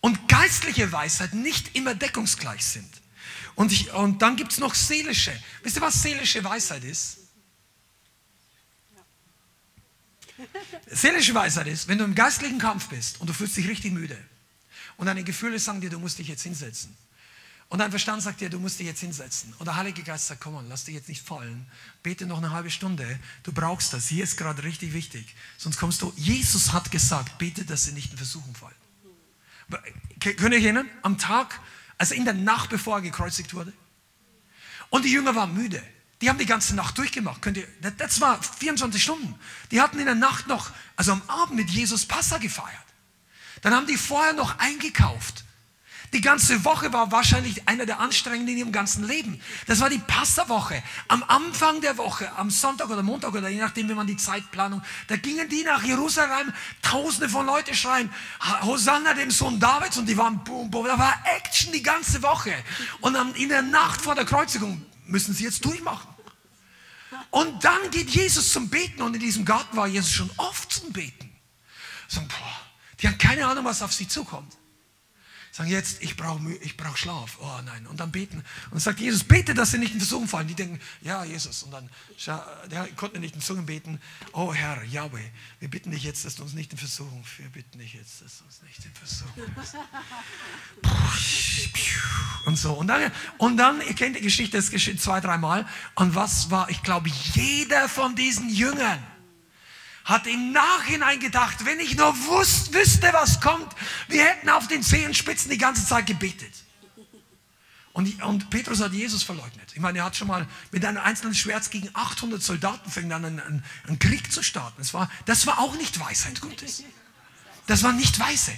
und geistliche Weisheit nicht immer deckungsgleich sind. Und, ich, und dann gibt es noch seelische. Wisst ihr, was seelische Weisheit ist? Seelische Weisheit ist, wenn du im geistlichen Kampf bist und du fühlst dich richtig müde und deine Gefühle sagen dir, du musst dich jetzt hinsetzen und dein Verstand sagt dir, du musst dich jetzt hinsetzen. Und der Heilige Geist sagt, komm on, lass dich jetzt nicht fallen. Bete noch eine halbe Stunde. Du brauchst das. Hier ist gerade richtig wichtig. Sonst kommst du. Jesus hat gesagt, bete, dass sie nicht in Versuchung fallen. Könnt ihr euch erinnern? Am Tag, also in der Nacht, bevor er gekreuzigt wurde. Und die Jünger waren müde. Die haben die ganze Nacht durchgemacht. Könnt ihr, das war 24 Stunden. Die hatten in der Nacht noch, also am Abend mit Jesus Passa gefeiert. Dann haben die vorher noch eingekauft. Die ganze Woche war wahrscheinlich einer der anstrengenden in ihrem ganzen Leben. Das war die Passawoche. Am Anfang der Woche, am Sonntag oder Montag oder je nachdem, wie man die Zeitplanung, da gingen die nach Jerusalem, tausende von Leuten schreien, Hosanna dem Sohn Davids und die waren boom, boom. Da war Action die ganze Woche. Und in der Nacht vor der Kreuzigung müssen sie jetzt durchmachen. Und dann geht Jesus zum Beten und in diesem Garten war Jesus schon oft zum Beten. So, boah, die haben keine Ahnung, was auf sie zukommt. Sagen jetzt, ich brauche ich brauch Schlaf. Oh nein. Und dann beten. Und sagt Jesus, bete, dass sie nicht in Versuchung fallen. Die denken, ja, Jesus. Und dann der konnte nicht in Zungen beten. Oh Herr, Yahweh, wir bitten dich jetzt, dass du uns nicht in Versuchung führst. Wir bitten dich jetzt, dass du uns nicht in Versuchung führst. Und so. Und dann, und dann, ihr kennt die Geschichte, das geschieht zwei, dreimal. Und was war, ich glaube, jeder von diesen Jüngern hat im Nachhinein gedacht, wenn ich nur wusste, wüsste, was kommt, wir hätten auf den Zehenspitzen die ganze Zeit gebetet. Und, und Petrus hat Jesus verleugnet. Ich meine, er hat schon mal mit einem einzelnen Schwert gegen 800 Soldaten fängt an, einen, einen, einen Krieg zu starten. Das war, das war auch nicht Weisheit Gottes. Das war nicht weise.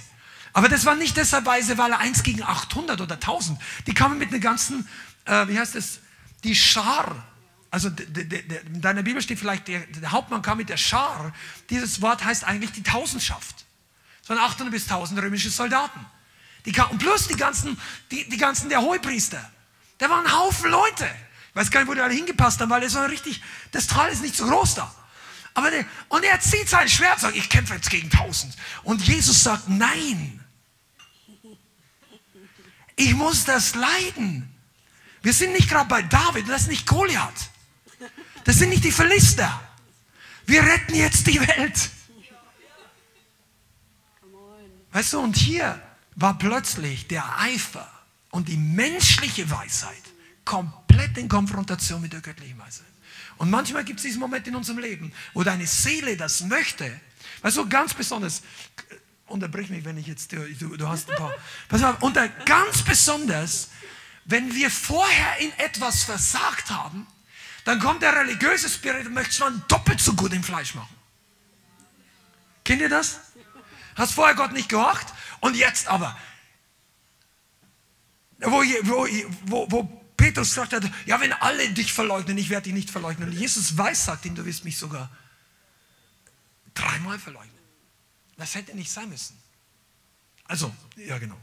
Aber das war nicht deshalb weise, weil er eins gegen 800 oder 1000, die kamen mit einer ganzen, äh, wie heißt das, die Schar also in deiner Bibel steht vielleicht, der, der, Hauptmann kam mit der Schar. Dieses Wort heißt eigentlich die Tausendschaft. Waren 800 bis 1000 römische Soldaten. Die kam, und plus die ganzen, die, die ganzen der Hohepriester. Da waren ein Haufen Leute. Ich weiß gar nicht, wo die alle hingepasst haben, weil es war richtig, das Tal ist nicht so groß da. Aber der, und er zieht sein Schwert sagt, ich kämpfe jetzt gegen 1000. Und Jesus sagt, nein. Ich muss das leiden. Wir sind nicht gerade bei David, das ist nicht Goliath. Das sind nicht die Philister. Wir retten jetzt die Welt. Weißt du, und hier war plötzlich der Eifer und die menschliche Weisheit komplett in Konfrontation mit der göttlichen Weisheit. Und manchmal gibt es diesen Moment in unserem Leben, wo deine Seele das möchte. Weißt du, ganz besonders, unterbrich mich, wenn ich jetzt, du, du hast ein paar. Pass auf, und ganz besonders, wenn wir vorher in etwas versagt haben, dann kommt der religiöse Spirit und möchte schon doppelt so gut im Fleisch machen. Kennt ihr das? Hast vorher Gott nicht gehorcht und jetzt aber. Wo, wo, wo, wo Petrus sagt, ja, wenn alle dich verleugnen, ich werde dich nicht verleugnen. Und Jesus weiß, sagt ihm, du wirst mich sogar dreimal verleugnen. Das hätte nicht sein müssen. Also, ja genau.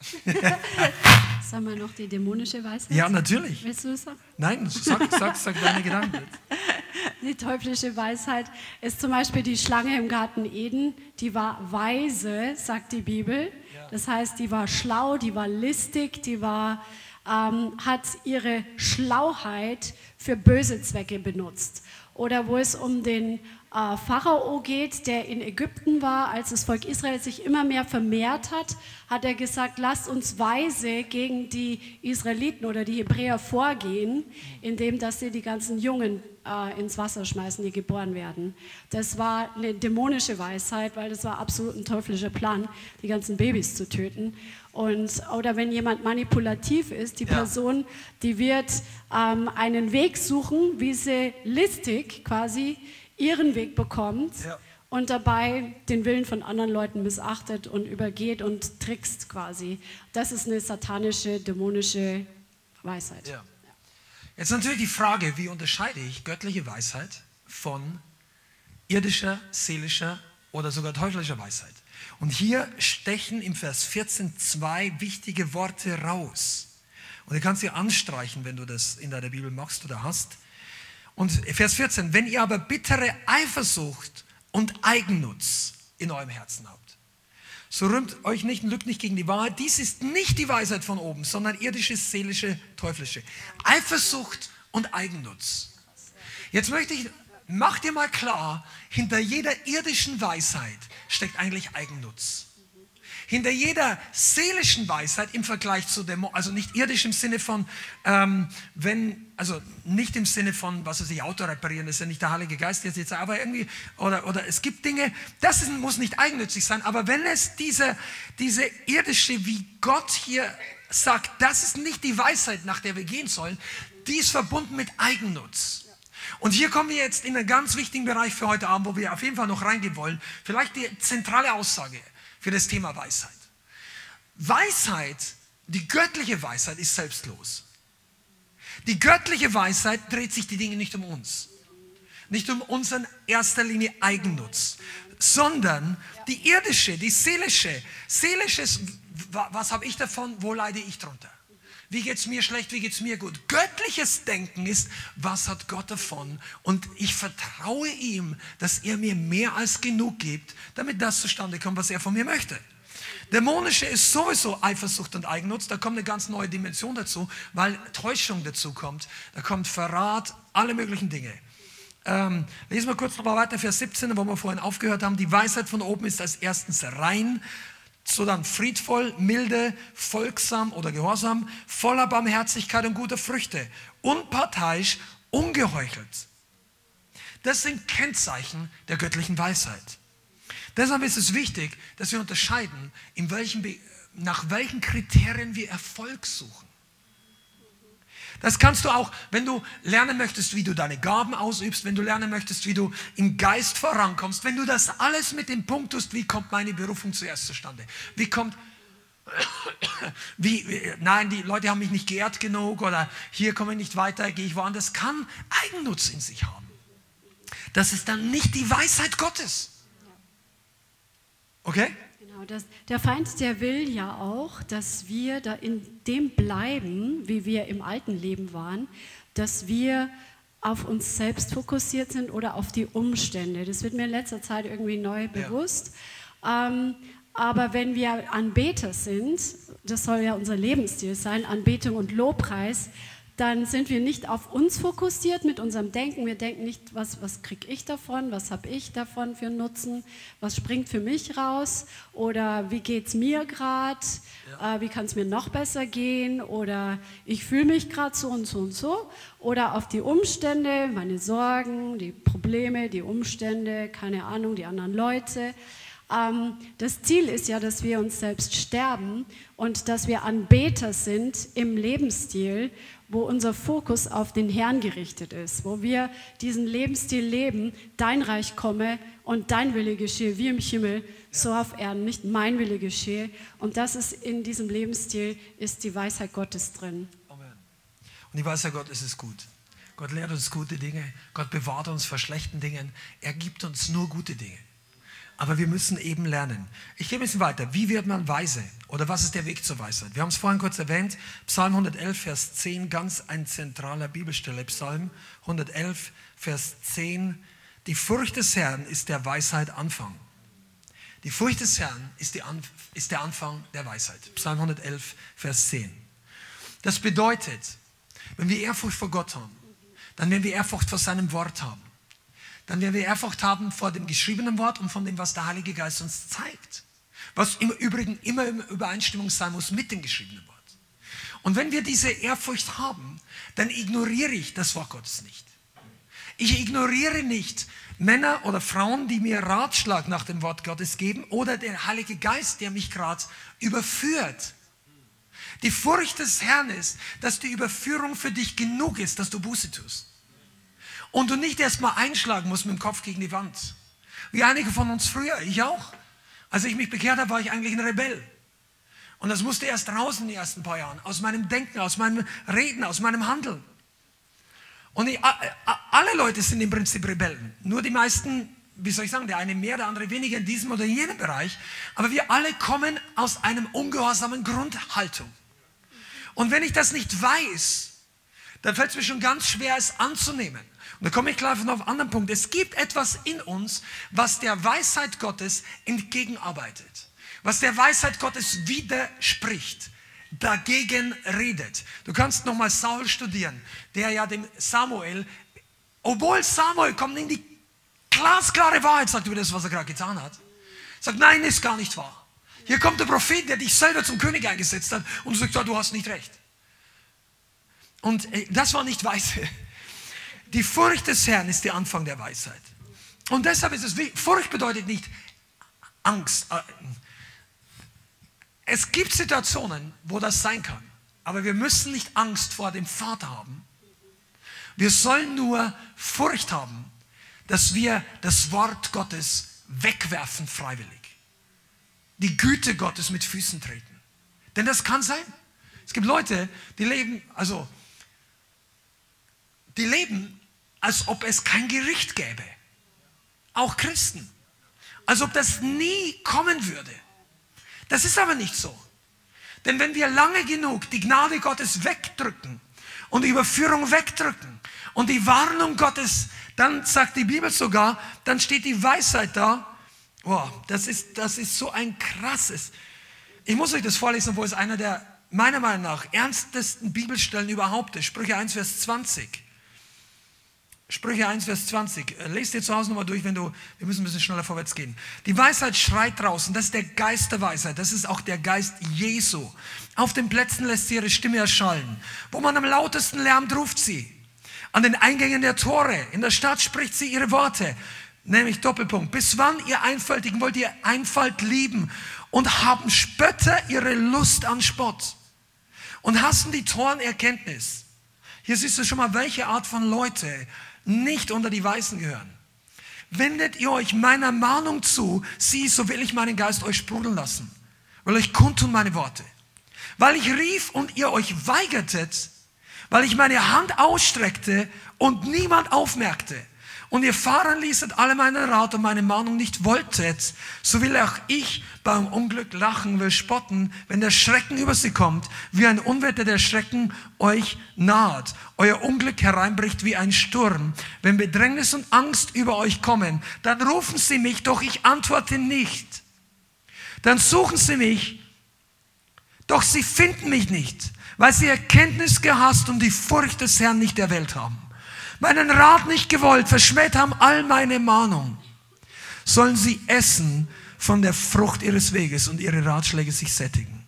Sagen wir noch die dämonische Weisheit? Ja, natürlich. Willst du es sagen? Nein, sag, sag, sag deine Gedanken. Die teuflische Weisheit ist zum Beispiel die Schlange im Garten Eden, die war weise, sagt die Bibel. Das heißt, die war schlau, die war listig, die war, ähm, hat ihre Schlauheit für böse Zwecke benutzt. Oder wo es um den Pharao geht, der in Ägypten war, als das Volk Israel sich immer mehr vermehrt hat, hat er gesagt, lasst uns weise gegen die Israeliten oder die Hebräer vorgehen, indem dass sie die ganzen Jungen äh, ins Wasser schmeißen, die geboren werden. Das war eine dämonische Weisheit, weil das war absolut ein teuflischer Plan, die ganzen Babys zu töten. Und, oder wenn jemand manipulativ ist, die ja. Person, die wird ähm, einen Weg suchen, wie sie listig quasi ihren Weg bekommt ja. und dabei den Willen von anderen Leuten missachtet und übergeht und trickst quasi. Das ist eine satanische, dämonische Weisheit. Ja. Jetzt natürlich die Frage, wie unterscheide ich göttliche Weisheit von irdischer, seelischer oder sogar teuflischer Weisheit? Und hier stechen im Vers 14 zwei wichtige Worte raus. Und du kannst sie anstreichen, wenn du das in deiner Bibel machst oder hast. Und Vers 14, wenn ihr aber bittere Eifersucht und Eigennutz in eurem Herzen habt, so rühmt euch nicht und lügt nicht gegen die Wahrheit. Dies ist nicht die Weisheit von oben, sondern irdische, seelische, teuflische. Eifersucht und Eigennutz. Jetzt möchte ich, mach dir mal klar, hinter jeder irdischen Weisheit steckt eigentlich Eigennutz hinter jeder seelischen Weisheit im Vergleich zu Dämonen, also nicht irdisch im Sinne von, ähm, wenn, also nicht im Sinne von, was weiß ich, Auto reparieren, das ist ja nicht der Heilige Geist jetzt, jetzt aber irgendwie, oder, oder es gibt Dinge, das ist, muss nicht eigennützig sein, aber wenn es diese, diese irdische, wie Gott hier sagt, das ist nicht die Weisheit, nach der wir gehen sollen, die ist verbunden mit Eigennutz. Und hier kommen wir jetzt in einen ganz wichtigen Bereich für heute Abend, wo wir auf jeden Fall noch reingehen wollen. Vielleicht die zentrale Aussage für das Thema Weisheit. Weisheit, die göttliche Weisheit ist selbstlos. Die göttliche Weisheit dreht sich die Dinge nicht um uns, nicht um unseren erster Linie Eigennutz, sondern die irdische, die seelische, seelisches, was habe ich davon, wo leide ich drunter? Wie geht es mir schlecht, wie geht es mir gut? Göttliches Denken ist, was hat Gott davon? Und ich vertraue ihm, dass er mir mehr als genug gibt, damit das zustande kommt, was er von mir möchte. Dämonische ist sowieso Eifersucht und Eigennutz. Da kommt eine ganz neue Dimension dazu, weil Täuschung dazu kommt. Da kommt Verrat, alle möglichen Dinge. Ähm, lesen wir kurz nochmal weiter, Vers 17, wo wir vorhin aufgehört haben. Die Weisheit von oben ist als erstens rein, sondern friedvoll, milde, folgsam oder gehorsam, voller Barmherzigkeit und guter Früchte, unparteiisch, ungeheuchelt. Das sind Kennzeichen der göttlichen Weisheit. Deshalb ist es wichtig, dass wir unterscheiden, welchen, nach welchen Kriterien wir Erfolg suchen. Das kannst du auch, wenn du lernen möchtest, wie du deine Gaben ausübst, wenn du lernen möchtest, wie du im Geist vorankommst, wenn du das alles mit dem Punkt tust, wie kommt meine Berufung zuerst zustande? Wie kommt, wie, nein, die Leute haben mich nicht geehrt genug oder hier komme ich nicht weiter, gehe ich woanders, kann Eigennutz in sich haben. Das ist dann nicht die Weisheit Gottes. Okay? Genau, das, der Feind, der will ja auch, dass wir da in dem bleiben, wie wir im alten Leben waren, dass wir auf uns selbst fokussiert sind oder auf die Umstände. Das wird mir in letzter Zeit irgendwie neu bewusst. Ja. Ähm, aber wenn wir Anbeter sind, das soll ja unser Lebensstil sein, Anbetung und Lobpreis, dann sind wir nicht auf uns fokussiert mit unserem Denken. Wir denken nicht, was, was kriege ich davon, was habe ich davon für Nutzen, was springt für mich raus? Oder wie geht es mir gerade, ja. äh, wie kann es mir noch besser gehen? Oder ich fühle mich gerade so und so und so. Oder auf die Umstände, meine Sorgen, die Probleme, die Umstände, keine Ahnung, die anderen Leute. Ähm, das Ziel ist ja, dass wir uns selbst sterben und dass wir Anbeter sind im Lebensstil, wo unser Fokus auf den Herrn gerichtet ist, wo wir diesen Lebensstil leben, dein Reich komme und dein Wille geschehe, wie im Himmel, so auf Erden, nicht mein Wille geschehe. Und das ist in diesem Lebensstil, ist die Weisheit Gottes drin. Amen. Und die Weisheit Gottes ist gut. Gott lehrt uns gute Dinge. Gott bewahrt uns vor schlechten Dingen. Er gibt uns nur gute Dinge. Aber wir müssen eben lernen. Ich gehe ein bisschen weiter. Wie wird man weise? Oder was ist der Weg zur Weisheit? Wir haben es vorhin kurz erwähnt. Psalm 111, Vers 10, ganz ein zentraler Bibelstelle. Psalm 111, Vers 10. Die Furcht des Herrn ist der Weisheit Anfang. Die Furcht des Herrn ist, die, ist der Anfang der Weisheit. Psalm 111, Vers 10. Das bedeutet, wenn wir Ehrfurcht vor Gott haben, dann werden wir Ehrfurcht vor seinem Wort haben. Dann werden wir Ehrfurcht haben vor dem geschriebenen Wort und von dem, was der Heilige Geist uns zeigt. Was im Übrigen immer in Übereinstimmung sein muss mit dem geschriebenen Wort. Und wenn wir diese Ehrfurcht haben, dann ignoriere ich das Wort Gottes nicht. Ich ignoriere nicht Männer oder Frauen, die mir Ratschlag nach dem Wort Gottes geben oder der Heilige Geist, der mich gerade überführt. Die Furcht des Herrn ist, dass die Überführung für dich genug ist, dass du Buße tust. Und du nicht erstmal einschlagen musst mit dem Kopf gegen die Wand. Wie einige von uns früher, ich auch. Als ich mich bekehrt habe, war ich eigentlich ein Rebell. Und das musste erst raus in den ersten paar Jahren. Aus meinem Denken, aus meinem Reden, aus meinem Handeln. Und ich, alle Leute sind im Prinzip Rebellen. Nur die meisten, wie soll ich sagen, der eine mehr, der andere weniger in diesem oder jenem Bereich. Aber wir alle kommen aus einem ungehorsamen Grundhaltung. Und wenn ich das nicht weiß, dann fällt es mir schon ganz schwer, es anzunehmen. Und da komme ich gleich noch auf einen anderen Punkt. Es gibt etwas in uns, was der Weisheit Gottes entgegenarbeitet, was der Weisheit Gottes widerspricht, dagegen redet. Du kannst nochmal Saul studieren, der ja dem Samuel, obwohl Samuel kommt in die glasklare Wahrheit, sagt über das, was er gerade getan hat, sagt, nein, ist gar nicht wahr. Hier kommt der Prophet, der dich selber zum König eingesetzt hat und ja, du hast nicht recht. Und äh, das war nicht weise. Die Furcht des Herrn ist der Anfang der Weisheit. Und deshalb ist es, Furcht bedeutet nicht Angst. Äh, es gibt Situationen, wo das sein kann. Aber wir müssen nicht Angst vor dem Vater haben. Wir sollen nur Furcht haben, dass wir das Wort Gottes wegwerfen freiwillig. Die Güte Gottes mit Füßen treten. Denn das kann sein. Es gibt Leute, die leben, also, die leben als ob es kein Gericht gäbe. Auch Christen. Als ob das nie kommen würde. Das ist aber nicht so. Denn wenn wir lange genug die Gnade Gottes wegdrücken und die Überführung wegdrücken und die Warnung Gottes, dann sagt die Bibel sogar, dann steht die Weisheit da. Wow, das ist, das ist so ein krasses. Ich muss euch das vorlesen, wo es einer der meiner Meinung nach ernstesten Bibelstellen überhaupt ist. Sprüche 1, Vers 20. Sprüche 1, Vers 20. Äh, lest dir zu Hause nochmal durch, wenn du, wir müssen ein bisschen schneller vorwärts gehen. Die Weisheit schreit draußen, das ist der Geist der Weisheit, das ist auch der Geist Jesu. Auf den Plätzen lässt sie ihre Stimme erschallen. Wo man am lautesten lärmt, ruft sie. An den Eingängen der Tore, in der Stadt spricht sie ihre Worte. Nämlich Doppelpunkt. Bis wann, ihr Einfältigen, wollt ihr Einfalt lieben und haben Spötter ihre Lust an Spott und hassen die Toren Erkenntnis. Hier siehst du schon mal, welche Art von Leute nicht unter die Weißen gehören. Wendet ihr euch meiner Mahnung zu, sieh, so will ich meinen Geist euch sprudeln lassen, will euch kundtun meine Worte. Weil ich rief und ihr euch weigertet, weil ich meine Hand ausstreckte und niemand aufmerkte, und ihr fahren ließet alle meinen Rat und meine Mahnung nicht wolltet, so will auch ich beim Unglück lachen, will spotten, wenn der Schrecken über sie kommt, wie ein Unwetter der Schrecken euch naht. Euer Unglück hereinbricht wie ein Sturm. Wenn Bedrängnis und Angst über euch kommen, dann rufen sie mich, doch ich antworte nicht. Dann suchen sie mich, doch sie finden mich nicht, weil sie Erkenntnis gehasst und die Furcht des Herrn nicht der Welt haben meinen Rat nicht gewollt, verschmäht haben all meine Mahnung, sollen sie essen von der Frucht ihres Weges und ihre Ratschläge sich sättigen.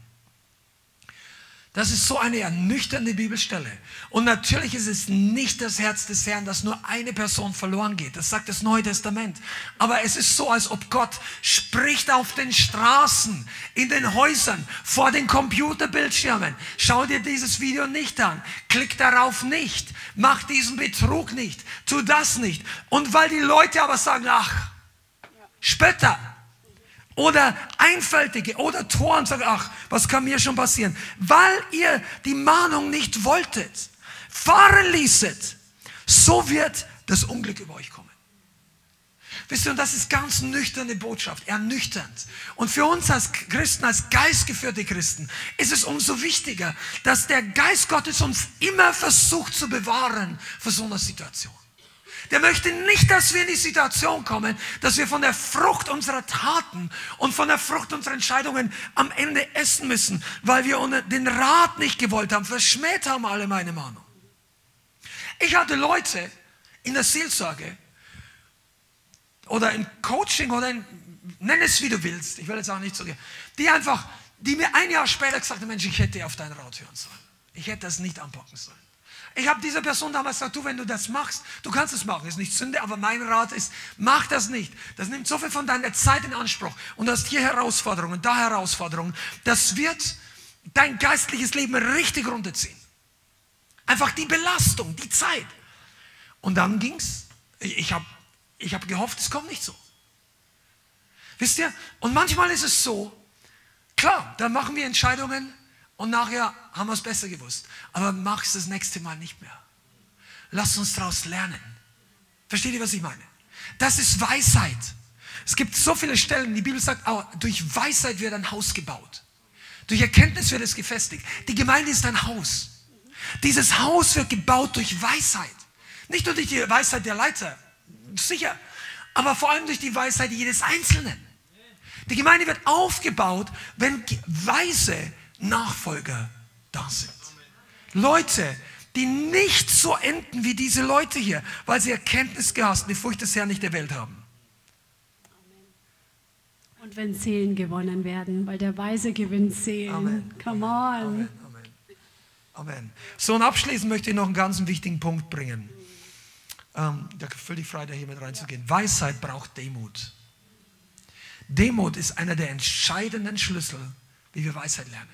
Das ist so eine ernüchternde Bibelstelle. Und natürlich ist es nicht das Herz des Herrn, dass nur eine Person verloren geht. Das sagt das Neue Testament. Aber es ist so, als ob Gott spricht auf den Straßen, in den Häusern, vor den Computerbildschirmen. Schau dir dieses Video nicht an. Klick darauf nicht. Mach diesen Betrug nicht. Tu das nicht. Und weil die Leute aber sagen, ach, später, oder Einfältige oder Toren sagen, ach, was kann mir schon passieren? Weil ihr die Mahnung nicht wolltet, fahren ließet, so wird das Unglück über euch kommen. Wisst ihr, und das ist ganz nüchterne Botschaft, ernüchternd. Und für uns als Christen, als geistgeführte Christen, ist es umso wichtiger, dass der Geist Gottes uns immer versucht zu bewahren für so eine Situation. Der möchte nicht, dass wir in die Situation kommen, dass wir von der Frucht unserer Taten und von der Frucht unserer Entscheidungen am Ende essen müssen, weil wir den Rat nicht gewollt haben, verschmäht haben alle meine Mahnung. Ich hatte Leute in der Seelsorge oder im Coaching oder in, nenn es wie du willst, ich will jetzt auch nicht so, die einfach, die mir ein Jahr später gesagt haben, Mensch, ich hätte auf deinen Rat hören sollen. Ich hätte das nicht anpacken sollen. Ich habe dieser Person damals gesagt, du, wenn du das machst, du kannst es machen, ist nicht Sünde, aber mein Rat ist, mach das nicht. Das nimmt so viel von deiner Zeit in Anspruch und du hast hier Herausforderungen, da Herausforderungen. Das wird dein geistliches Leben richtig runterziehen. Einfach die Belastung, die Zeit. Und dann ging's. Ich habe ich hab gehofft, es kommt nicht so. Wisst ihr? Und manchmal ist es so, klar, dann machen wir Entscheidungen, und nachher haben wir es besser gewusst. Aber mach es das nächste Mal nicht mehr. Lass uns daraus lernen. Versteht ihr, was ich meine? Das ist Weisheit. Es gibt so viele Stellen, die Bibel sagt, oh, durch Weisheit wird ein Haus gebaut. Durch Erkenntnis wird es gefestigt. Die Gemeinde ist ein Haus. Dieses Haus wird gebaut durch Weisheit. Nicht nur durch die Weisheit der Leiter, sicher, aber vor allem durch die Weisheit jedes Einzelnen. Die Gemeinde wird aufgebaut, wenn Weise Nachfolger da sind. Leute, die nicht so enden wie diese Leute hier, weil sie Erkenntnis gehasst und die Furcht des Herrn nicht der Welt haben. Und wenn Seelen gewonnen werden, weil der Weise gewinnt Seelen. Amen. Come on. Amen. Amen. So und abschließend möchte ich noch einen ganz wichtigen Punkt bringen. Ähm, da völlig frei, da hier mit reinzugehen. Weisheit braucht Demut. Demut ist einer der entscheidenden Schlüssel, wie wir Weisheit lernen.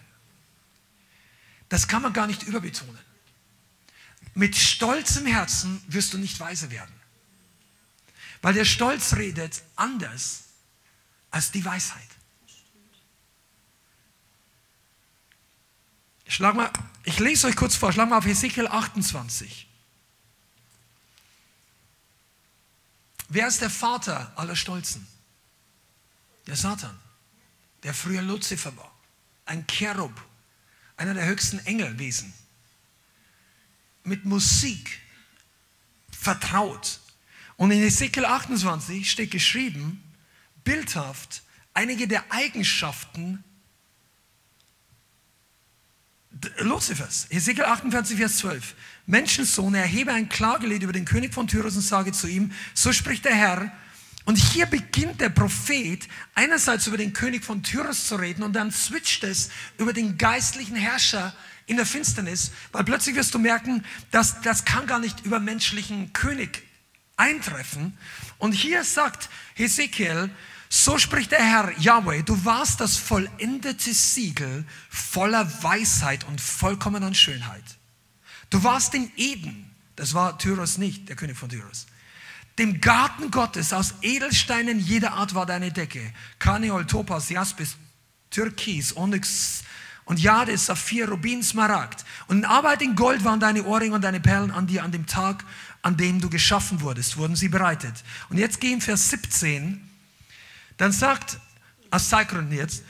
Das kann man gar nicht überbetonen. Mit stolzem Herzen wirst du nicht weise werden. Weil der Stolz redet anders als die Weisheit. Schlag mal, ich lese euch kurz vor, schlag mal auf Ezekiel 28. Wer ist der Vater aller Stolzen? Der Satan, der früher Luzifer war, ein Cherub, einer der höchsten Engelwesen, mit Musik vertraut. Und in Ezekiel 28 steht geschrieben, bildhaft, einige der Eigenschaften Luzifers. Ezekiel 48, Vers 12. Menschensohn, erhebe ein Klagelied über den König von Tyrus und sage zu ihm, so spricht der Herr, und hier beginnt der Prophet einerseits über den König von Tyrus zu reden und dann switcht es über den geistlichen Herrscher in der Finsternis, weil plötzlich wirst du merken, dass das kann gar nicht über menschlichen König eintreffen. Und hier sagt Hesekiel, so spricht der Herr Yahweh, du warst das vollendete Siegel voller Weisheit und vollkommener Schönheit. Du warst in Eden, das war Tyrus nicht, der König von Tyrus dem Garten Gottes aus Edelsteinen jeder Art war deine Decke. Karneol, Topaz, Jaspis, Türkis, Onyx und Jade, Saphir, Rubin, Smaragd. Und in Arbeit in Gold waren deine Ohrringe und deine Perlen an dir an dem Tag, an dem du geschaffen wurdest, wurden sie bereitet. Und jetzt gehen Vers 17, dann sagt, Zeitgründen jetzt,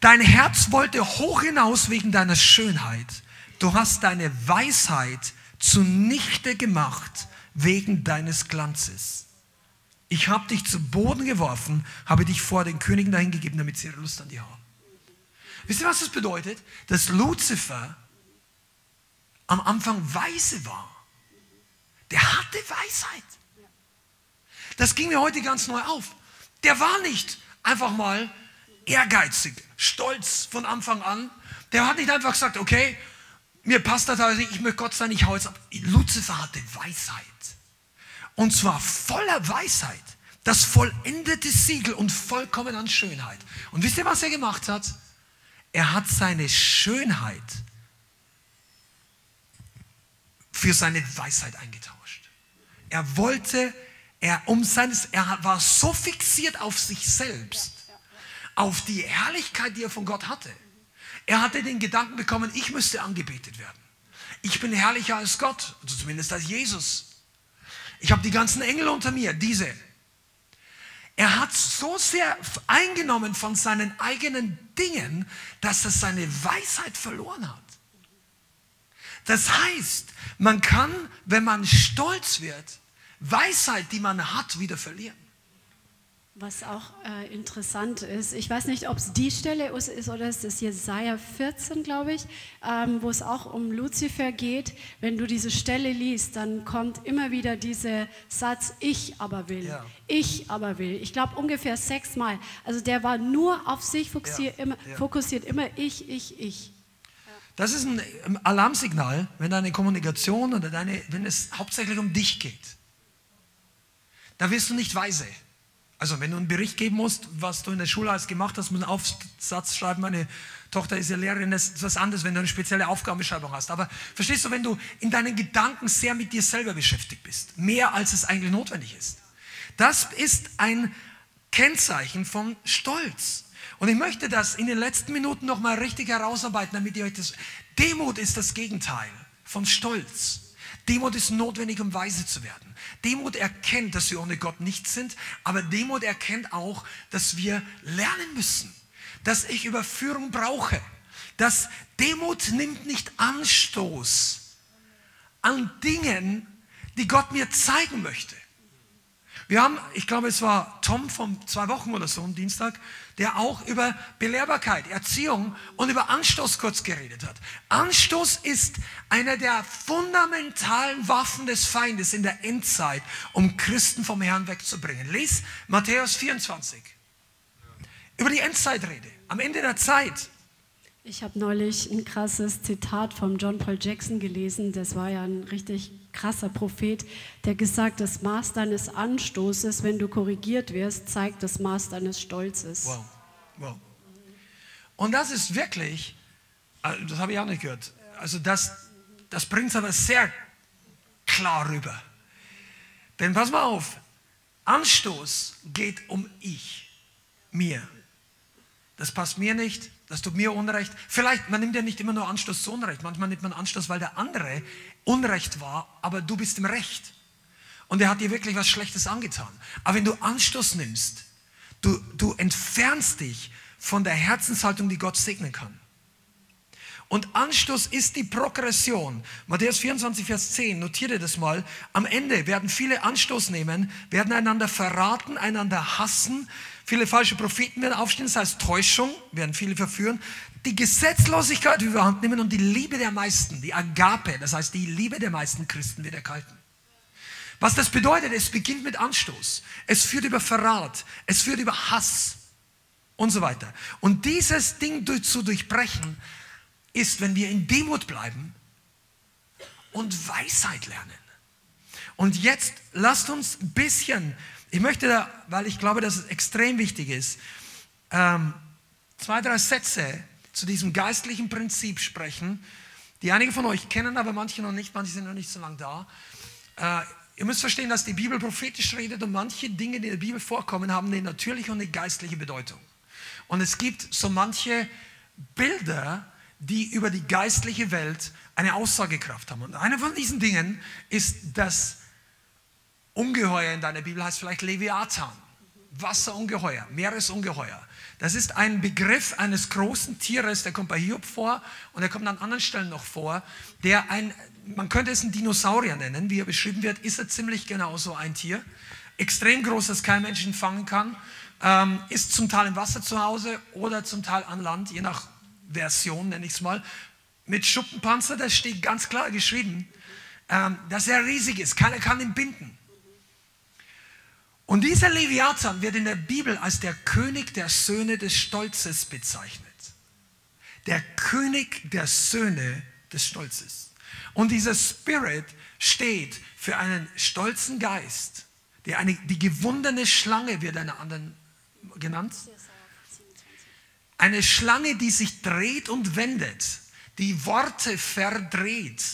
dein Herz wollte hoch hinaus wegen deiner Schönheit. Du hast deine Weisheit zunichte gemacht wegen deines Glanzes. Ich habe dich zu Boden geworfen, habe dich vor den Königen dahingegeben, damit sie ihre Lust an dir haben. Wisst ihr, was das bedeutet? Dass Luzifer am Anfang weise war. Der hatte Weisheit. Das ging mir heute ganz neu auf. Der war nicht einfach mal ehrgeizig, stolz von Anfang an. Der hat nicht einfach gesagt, okay, mir passt das, also ich möchte Gott sein, ich hau jetzt ab. Luzifer hatte Weisheit. Und zwar voller Weisheit. Das vollendete Siegel und vollkommen an Schönheit. Und wisst ihr, was er gemacht hat? Er hat seine Schönheit für seine Weisheit eingetauscht. Er wollte, er, um seines, er war so fixiert auf sich selbst, auf die Herrlichkeit, die er von Gott hatte. Er hatte den Gedanken bekommen, ich müsste angebetet werden. Ich bin herrlicher als Gott, also zumindest als Jesus. Ich habe die ganzen Engel unter mir, diese. Er hat so sehr eingenommen von seinen eigenen Dingen, dass er seine Weisheit verloren hat. Das heißt, man kann, wenn man stolz wird, Weisheit, die man hat, wieder verlieren. Was auch äh, interessant ist, ich weiß nicht, ob es die Stelle ist oder es ist Jesaja 14, glaube ich, ähm, wo es auch um Luzifer geht. Wenn du diese Stelle liest, dann kommt immer wieder dieser Satz, ich aber will, ja. ich aber will. Ich glaube ungefähr sechsmal. Also der war nur auf sich fokussiert, ja. Immer, ja. fokussiert, immer ich, ich, ich. Das ist ein Alarmsignal, wenn deine Kommunikation oder deine, wenn es hauptsächlich um dich geht. Da wirst du nicht weise. Also wenn du einen Bericht geben musst, was du in der Schule alles gemacht hast, musst du einen Aufsatz schreiben, meine Tochter ist ja Lehrerin, das ist was anderes, wenn du eine spezielle Aufgabenbeschreibung hast. Aber verstehst du, wenn du in deinen Gedanken sehr mit dir selber beschäftigt bist, mehr als es eigentlich notwendig ist. Das ist ein Kennzeichen von Stolz. Und ich möchte das in den letzten Minuten nochmal richtig herausarbeiten, damit ihr euch das. Demut ist das Gegenteil von Stolz. Demut ist notwendig, um weise zu werden. Demut erkennt, dass wir ohne Gott nichts sind, aber Demut erkennt auch, dass wir lernen müssen, dass ich Überführung brauche. Dass Demut nimmt nicht Anstoß an Dingen, die Gott mir zeigen möchte. Wir haben, ich glaube, es war Tom von zwei Wochen oder so am Dienstag, der auch über Belehrbarkeit, Erziehung und über Anstoß kurz geredet hat. Anstoß ist einer der fundamentalen Waffen des Feindes in der Endzeit, um Christen vom Herrn wegzubringen. Lies Matthäus 24. Über die Endzeitrede, am Ende der Zeit. Ich habe neulich ein krasses Zitat von John Paul Jackson gelesen. Das war ja ein richtig krasser Prophet, der gesagt, das Maß deines Anstoßes, wenn du korrigiert wirst, zeigt das Maß deines Stolzes. Wow, wow. Und das ist wirklich, also das habe ich auch nicht gehört, also das, das bringt es aber sehr klar rüber. Denn pass mal auf, Anstoß geht um ich, mir. Das passt mir nicht, das tut mir Unrecht. Vielleicht, man nimmt ja nicht immer nur Anstoß zu Unrecht. Manchmal nimmt man Anstoß, weil der andere Unrecht war, aber du bist im Recht. Und er hat dir wirklich was Schlechtes angetan. Aber wenn du Anstoß nimmst, du, du entfernst dich von der Herzenshaltung, die Gott segnen kann. Und Anstoß ist die Progression. Matthäus 24, Vers 10, notiere das mal. Am Ende werden viele Anstoß nehmen, werden einander verraten, einander hassen, Viele falsche Propheten werden aufstehen, das heißt Täuschung, werden viele verführen. Die Gesetzlosigkeit überhand nehmen und die Liebe der meisten, die Agape, das heißt die Liebe der meisten Christen wird erkalten. Was das bedeutet, es beginnt mit Anstoß. Es führt über Verrat, es führt über Hass und so weiter. Und dieses Ding zu durchbrechen, ist, wenn wir in Demut bleiben und Weisheit lernen. Und jetzt lasst uns ein bisschen ich möchte, da, weil ich glaube, dass es extrem wichtig ist, ähm, zwei, drei Sätze zu diesem geistlichen Prinzip sprechen, die einige von euch kennen, aber manche noch nicht, manche sind noch nicht so lange da. Äh, ihr müsst verstehen, dass die Bibel prophetisch redet und manche Dinge, die in der Bibel vorkommen, haben eine natürliche und eine geistliche Bedeutung. Und es gibt so manche Bilder, die über die geistliche Welt eine Aussagekraft haben. Und eine von diesen Dingen ist das Ungeheuer in deiner Bibel heißt vielleicht Leviathan. Wasserungeheuer, Meeresungeheuer. Das ist ein Begriff eines großen Tieres, der kommt bei Hiob vor und der kommt an anderen Stellen noch vor, der ein, man könnte es einen Dinosaurier nennen, wie er beschrieben wird, ist er ziemlich genau so ein Tier. Extrem groß, dass kein Mensch ihn fangen kann. Ähm, ist zum Teil im Wasser zu Hause oder zum Teil an Land, je nach Version nenne ich es mal. Mit Schuppenpanzer, das steht ganz klar geschrieben, ähm, dass er riesig ist. Keiner kann ihn binden. Und dieser Leviathan wird in der Bibel als der König der Söhne des Stolzes bezeichnet. der König der Söhne des Stolzes. Und dieser Spirit steht für einen stolzen Geist, der eine, die gewundene Schlange wird einer anderen genannt. Eine Schlange, die sich dreht und wendet, die Worte verdreht,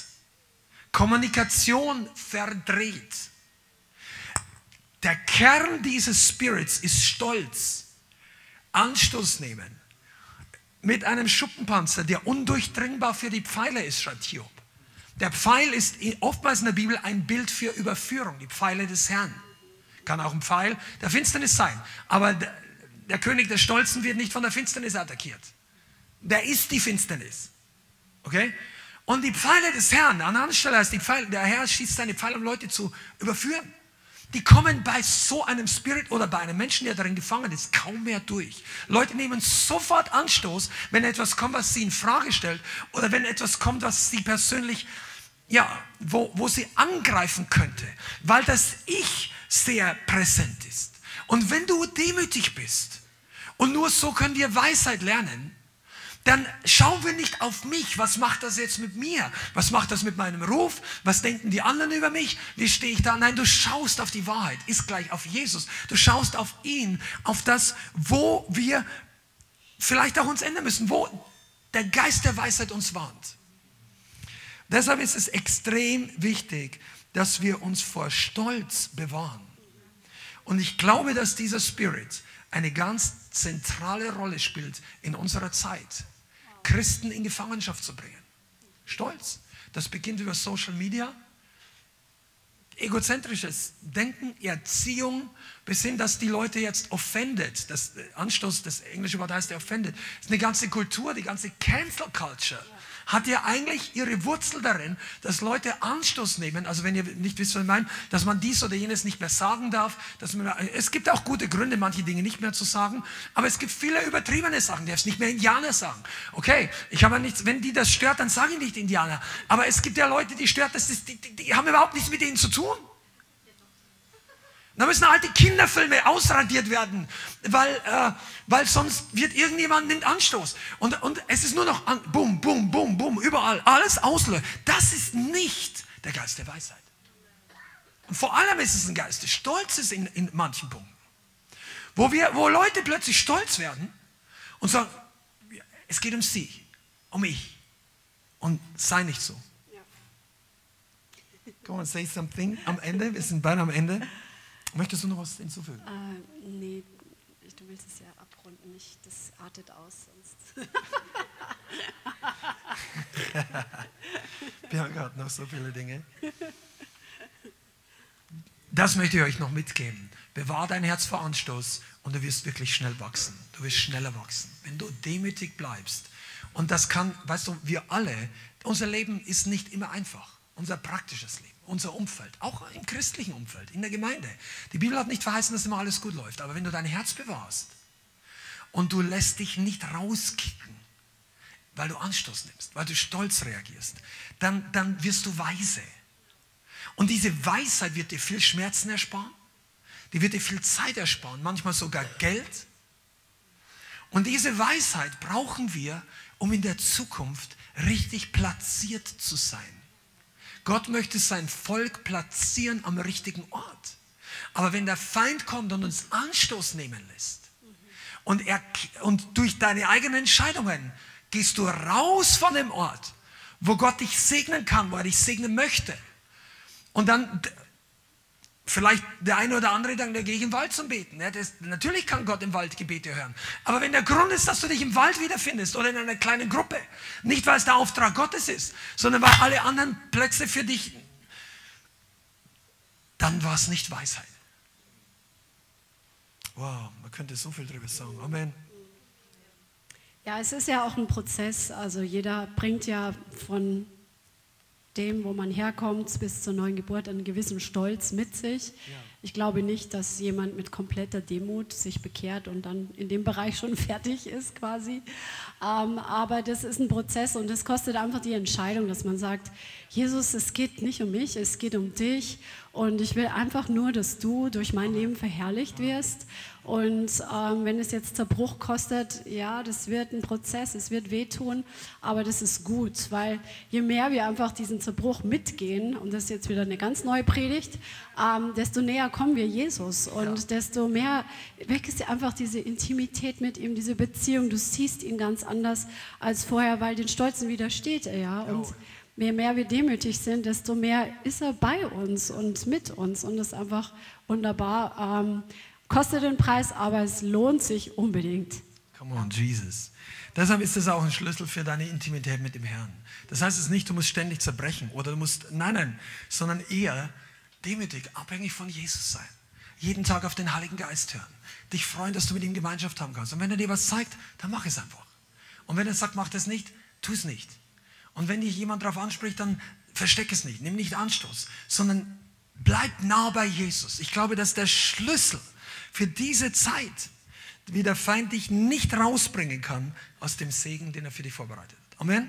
Kommunikation verdreht. Der Kern dieses Spirits ist Stolz, Anstoß nehmen, mit einem Schuppenpanzer, der undurchdringbar für die Pfeile ist, schreibt Hiob. Der Pfeil ist oftmals in der Bibel ein Bild für Überführung, die Pfeile des Herrn. Kann auch ein Pfeil der Finsternis sein. Aber der, König der Stolzen wird nicht von der Finsternis attackiert. Der ist die Finsternis. Okay? Und die Pfeile des Herrn, an anderer Stelle heißt die Pfeile, der Herr schießt seine Pfeile, um Leute zu überführen. Die kommen bei so einem Spirit oder bei einem Menschen, der darin gefangen ist, kaum mehr durch. Leute nehmen sofort Anstoß, wenn etwas kommt, was sie in Frage stellt oder wenn etwas kommt, was sie persönlich, ja, wo, wo sie angreifen könnte, weil das Ich sehr präsent ist. Und wenn du demütig bist, und nur so können wir Weisheit lernen, dann schauen wir nicht auf mich, was macht das jetzt mit mir? Was macht das mit meinem Ruf? Was denken die anderen über mich? Wie stehe ich da? Nein, du schaust auf die Wahrheit, ist gleich auf Jesus. Du schaust auf ihn, auf das, wo wir vielleicht auch uns ändern müssen, wo der Geist der Weisheit uns warnt. Deshalb ist es extrem wichtig, dass wir uns vor Stolz bewahren. Und ich glaube, dass dieser Spirit eine ganz zentrale Rolle spielt in unserer Zeit. Christen in Gefangenschaft zu bringen. Stolz. Das beginnt über Social Media. Egozentrisches Denken, Erziehung, bis hin, dass die Leute jetzt offended, das Anstoß, das englische Wort heißt ja offended, das ist eine ganze Kultur, die ganze Cancel Culture hat ja eigentlich ihre Wurzel darin, dass Leute Anstoß nehmen, also wenn ihr nicht wisst, was ich meine, dass man dies oder jenes nicht mehr sagen darf. Dass man, es gibt auch gute Gründe, manche Dinge nicht mehr zu sagen, aber es gibt viele übertriebene Sachen, die darfst nicht mehr Indianer sagen. Okay, ich habe nichts, wenn die das stört, dann sage ich nicht Indianer. Aber es gibt ja Leute, die stört, das ist, die, die, die haben überhaupt nichts mit ihnen zu tun. Da müssen alte Kinderfilme ausradiert werden, weil, äh, weil sonst wird irgendjemand nimmt Anstoß. Und, und es ist nur noch an, bum, bum, bum, bum, überall, alles auslösen. Das ist nicht der Geist der Weisheit. Und vor allem ist es ein Geist des Stolzes in, in manchen Punkten. Wo, wir, wo Leute plötzlich stolz werden und sagen, es geht um sie, um mich. Und sei nicht so. Come on, say something am Ende. Wir sind bald am Ende. Möchtest du noch was hinzufügen? Äh, nee, du willst es ja abrunden, nicht, das artet aus sonst. Wir haben gerade noch so viele Dinge. Das möchte ich euch noch mitgeben. Bewahr dein Herz vor Anstoß und du wirst wirklich schnell wachsen. Du wirst schneller wachsen, wenn du demütig bleibst. Und das kann, weißt du, wir alle, unser Leben ist nicht immer einfach, unser praktisches Leben unser Umfeld, auch im christlichen Umfeld, in der Gemeinde. Die Bibel hat nicht verheißen, dass immer alles gut läuft, aber wenn du dein Herz bewahrst und du lässt dich nicht rauskicken, weil du Anstoß nimmst, weil du stolz reagierst, dann, dann wirst du weise. Und diese Weisheit wird dir viel Schmerzen ersparen, die wird dir viel Zeit ersparen, manchmal sogar Geld. Und diese Weisheit brauchen wir, um in der Zukunft richtig platziert zu sein. Gott möchte sein Volk platzieren am richtigen Ort. Aber wenn der Feind kommt und uns Anstoß nehmen lässt und, er, und durch deine eigenen Entscheidungen gehst du raus von dem Ort, wo Gott dich segnen kann, wo er dich segnen möchte. Und dann Vielleicht der eine oder andere dann, da gehe ich im Wald zum Beten. Ja, das, natürlich kann Gott im Wald Gebete hören. Aber wenn der Grund ist, dass du dich im Wald wiederfindest oder in einer kleinen Gruppe, nicht weil es der Auftrag Gottes ist, sondern weil alle anderen Plätze für dich, dann war es nicht Weisheit. Wow, man könnte so viel darüber sagen. Amen. Ja, es ist ja auch ein Prozess. Also jeder bringt ja von dem, wo man herkommt, bis zur neuen Geburt einen gewissen Stolz mit sich. Ja. Ich glaube nicht, dass jemand mit kompletter Demut sich bekehrt und dann in dem Bereich schon fertig ist quasi. Ähm, aber das ist ein Prozess und es kostet einfach die Entscheidung, dass man sagt, Jesus, es geht nicht um mich, es geht um dich und ich will einfach nur, dass du durch mein Leben verherrlicht wirst. Und ähm, wenn es jetzt Zerbruch kostet, ja, das wird ein Prozess, es wird wehtun, aber das ist gut, weil je mehr wir einfach diesen Zerbruch mitgehen, und das ist jetzt wieder eine ganz neue Predigt, ähm, desto näher kommen wir Jesus und ja. desto mehr wächst einfach diese Intimität mit ihm, diese Beziehung. Du siehst ihn ganz anders als vorher, weil den Stolzen widersteht er ja. Und je mehr wir demütig sind, desto mehr ist er bei uns und mit uns. Und ist einfach wunderbar. Ähm, kostet den Preis, aber es lohnt sich unbedingt. Come on, Jesus. Deshalb ist das auch ein Schlüssel für deine Intimität mit dem Herrn. Das heißt es nicht, du musst ständig zerbrechen oder du musst, nein, nein, sondern eher demütig, abhängig von Jesus sein. Jeden Tag auf den Heiligen Geist hören. Dich freuen, dass du mit ihm Gemeinschaft haben kannst. Und wenn er dir was zeigt, dann mach es einfach. Und wenn er sagt, mach das nicht, tu es nicht. Und wenn dich jemand darauf anspricht, dann versteck es nicht, nimm nicht Anstoß, sondern bleib nah bei Jesus. Ich glaube, dass der Schlüssel für diese Zeit, wie der Feind dich nicht rausbringen kann aus dem Segen, den er für dich vorbereitet. Amen.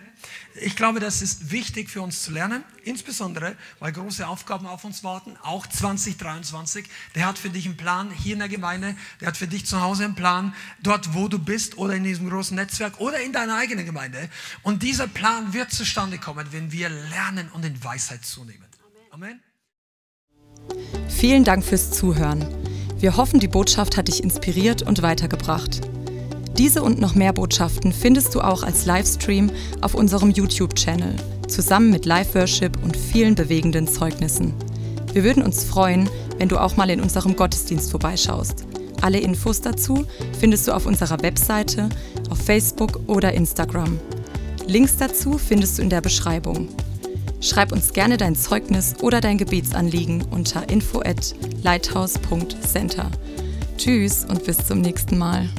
Ich glaube, das ist wichtig für uns zu lernen, insbesondere, weil große Aufgaben auf uns warten, auch 2023. Der hat für dich einen Plan hier in der Gemeinde, der hat für dich zu Hause einen Plan, dort wo du bist oder in diesem großen Netzwerk oder in deiner eigenen Gemeinde. Und dieser Plan wird zustande kommen, wenn wir lernen und in Weisheit zunehmen. Amen. Vielen Dank fürs Zuhören. Wir hoffen, die Botschaft hat dich inspiriert und weitergebracht. Diese und noch mehr Botschaften findest du auch als Livestream auf unserem YouTube-Channel, zusammen mit Live-Worship und vielen bewegenden Zeugnissen. Wir würden uns freuen, wenn du auch mal in unserem Gottesdienst vorbeischaust. Alle Infos dazu findest du auf unserer Webseite, auf Facebook oder Instagram. Links dazu findest du in der Beschreibung. Schreib uns gerne dein Zeugnis oder dein Gebetsanliegen unter info at lighthouse.center. Tschüss und bis zum nächsten Mal.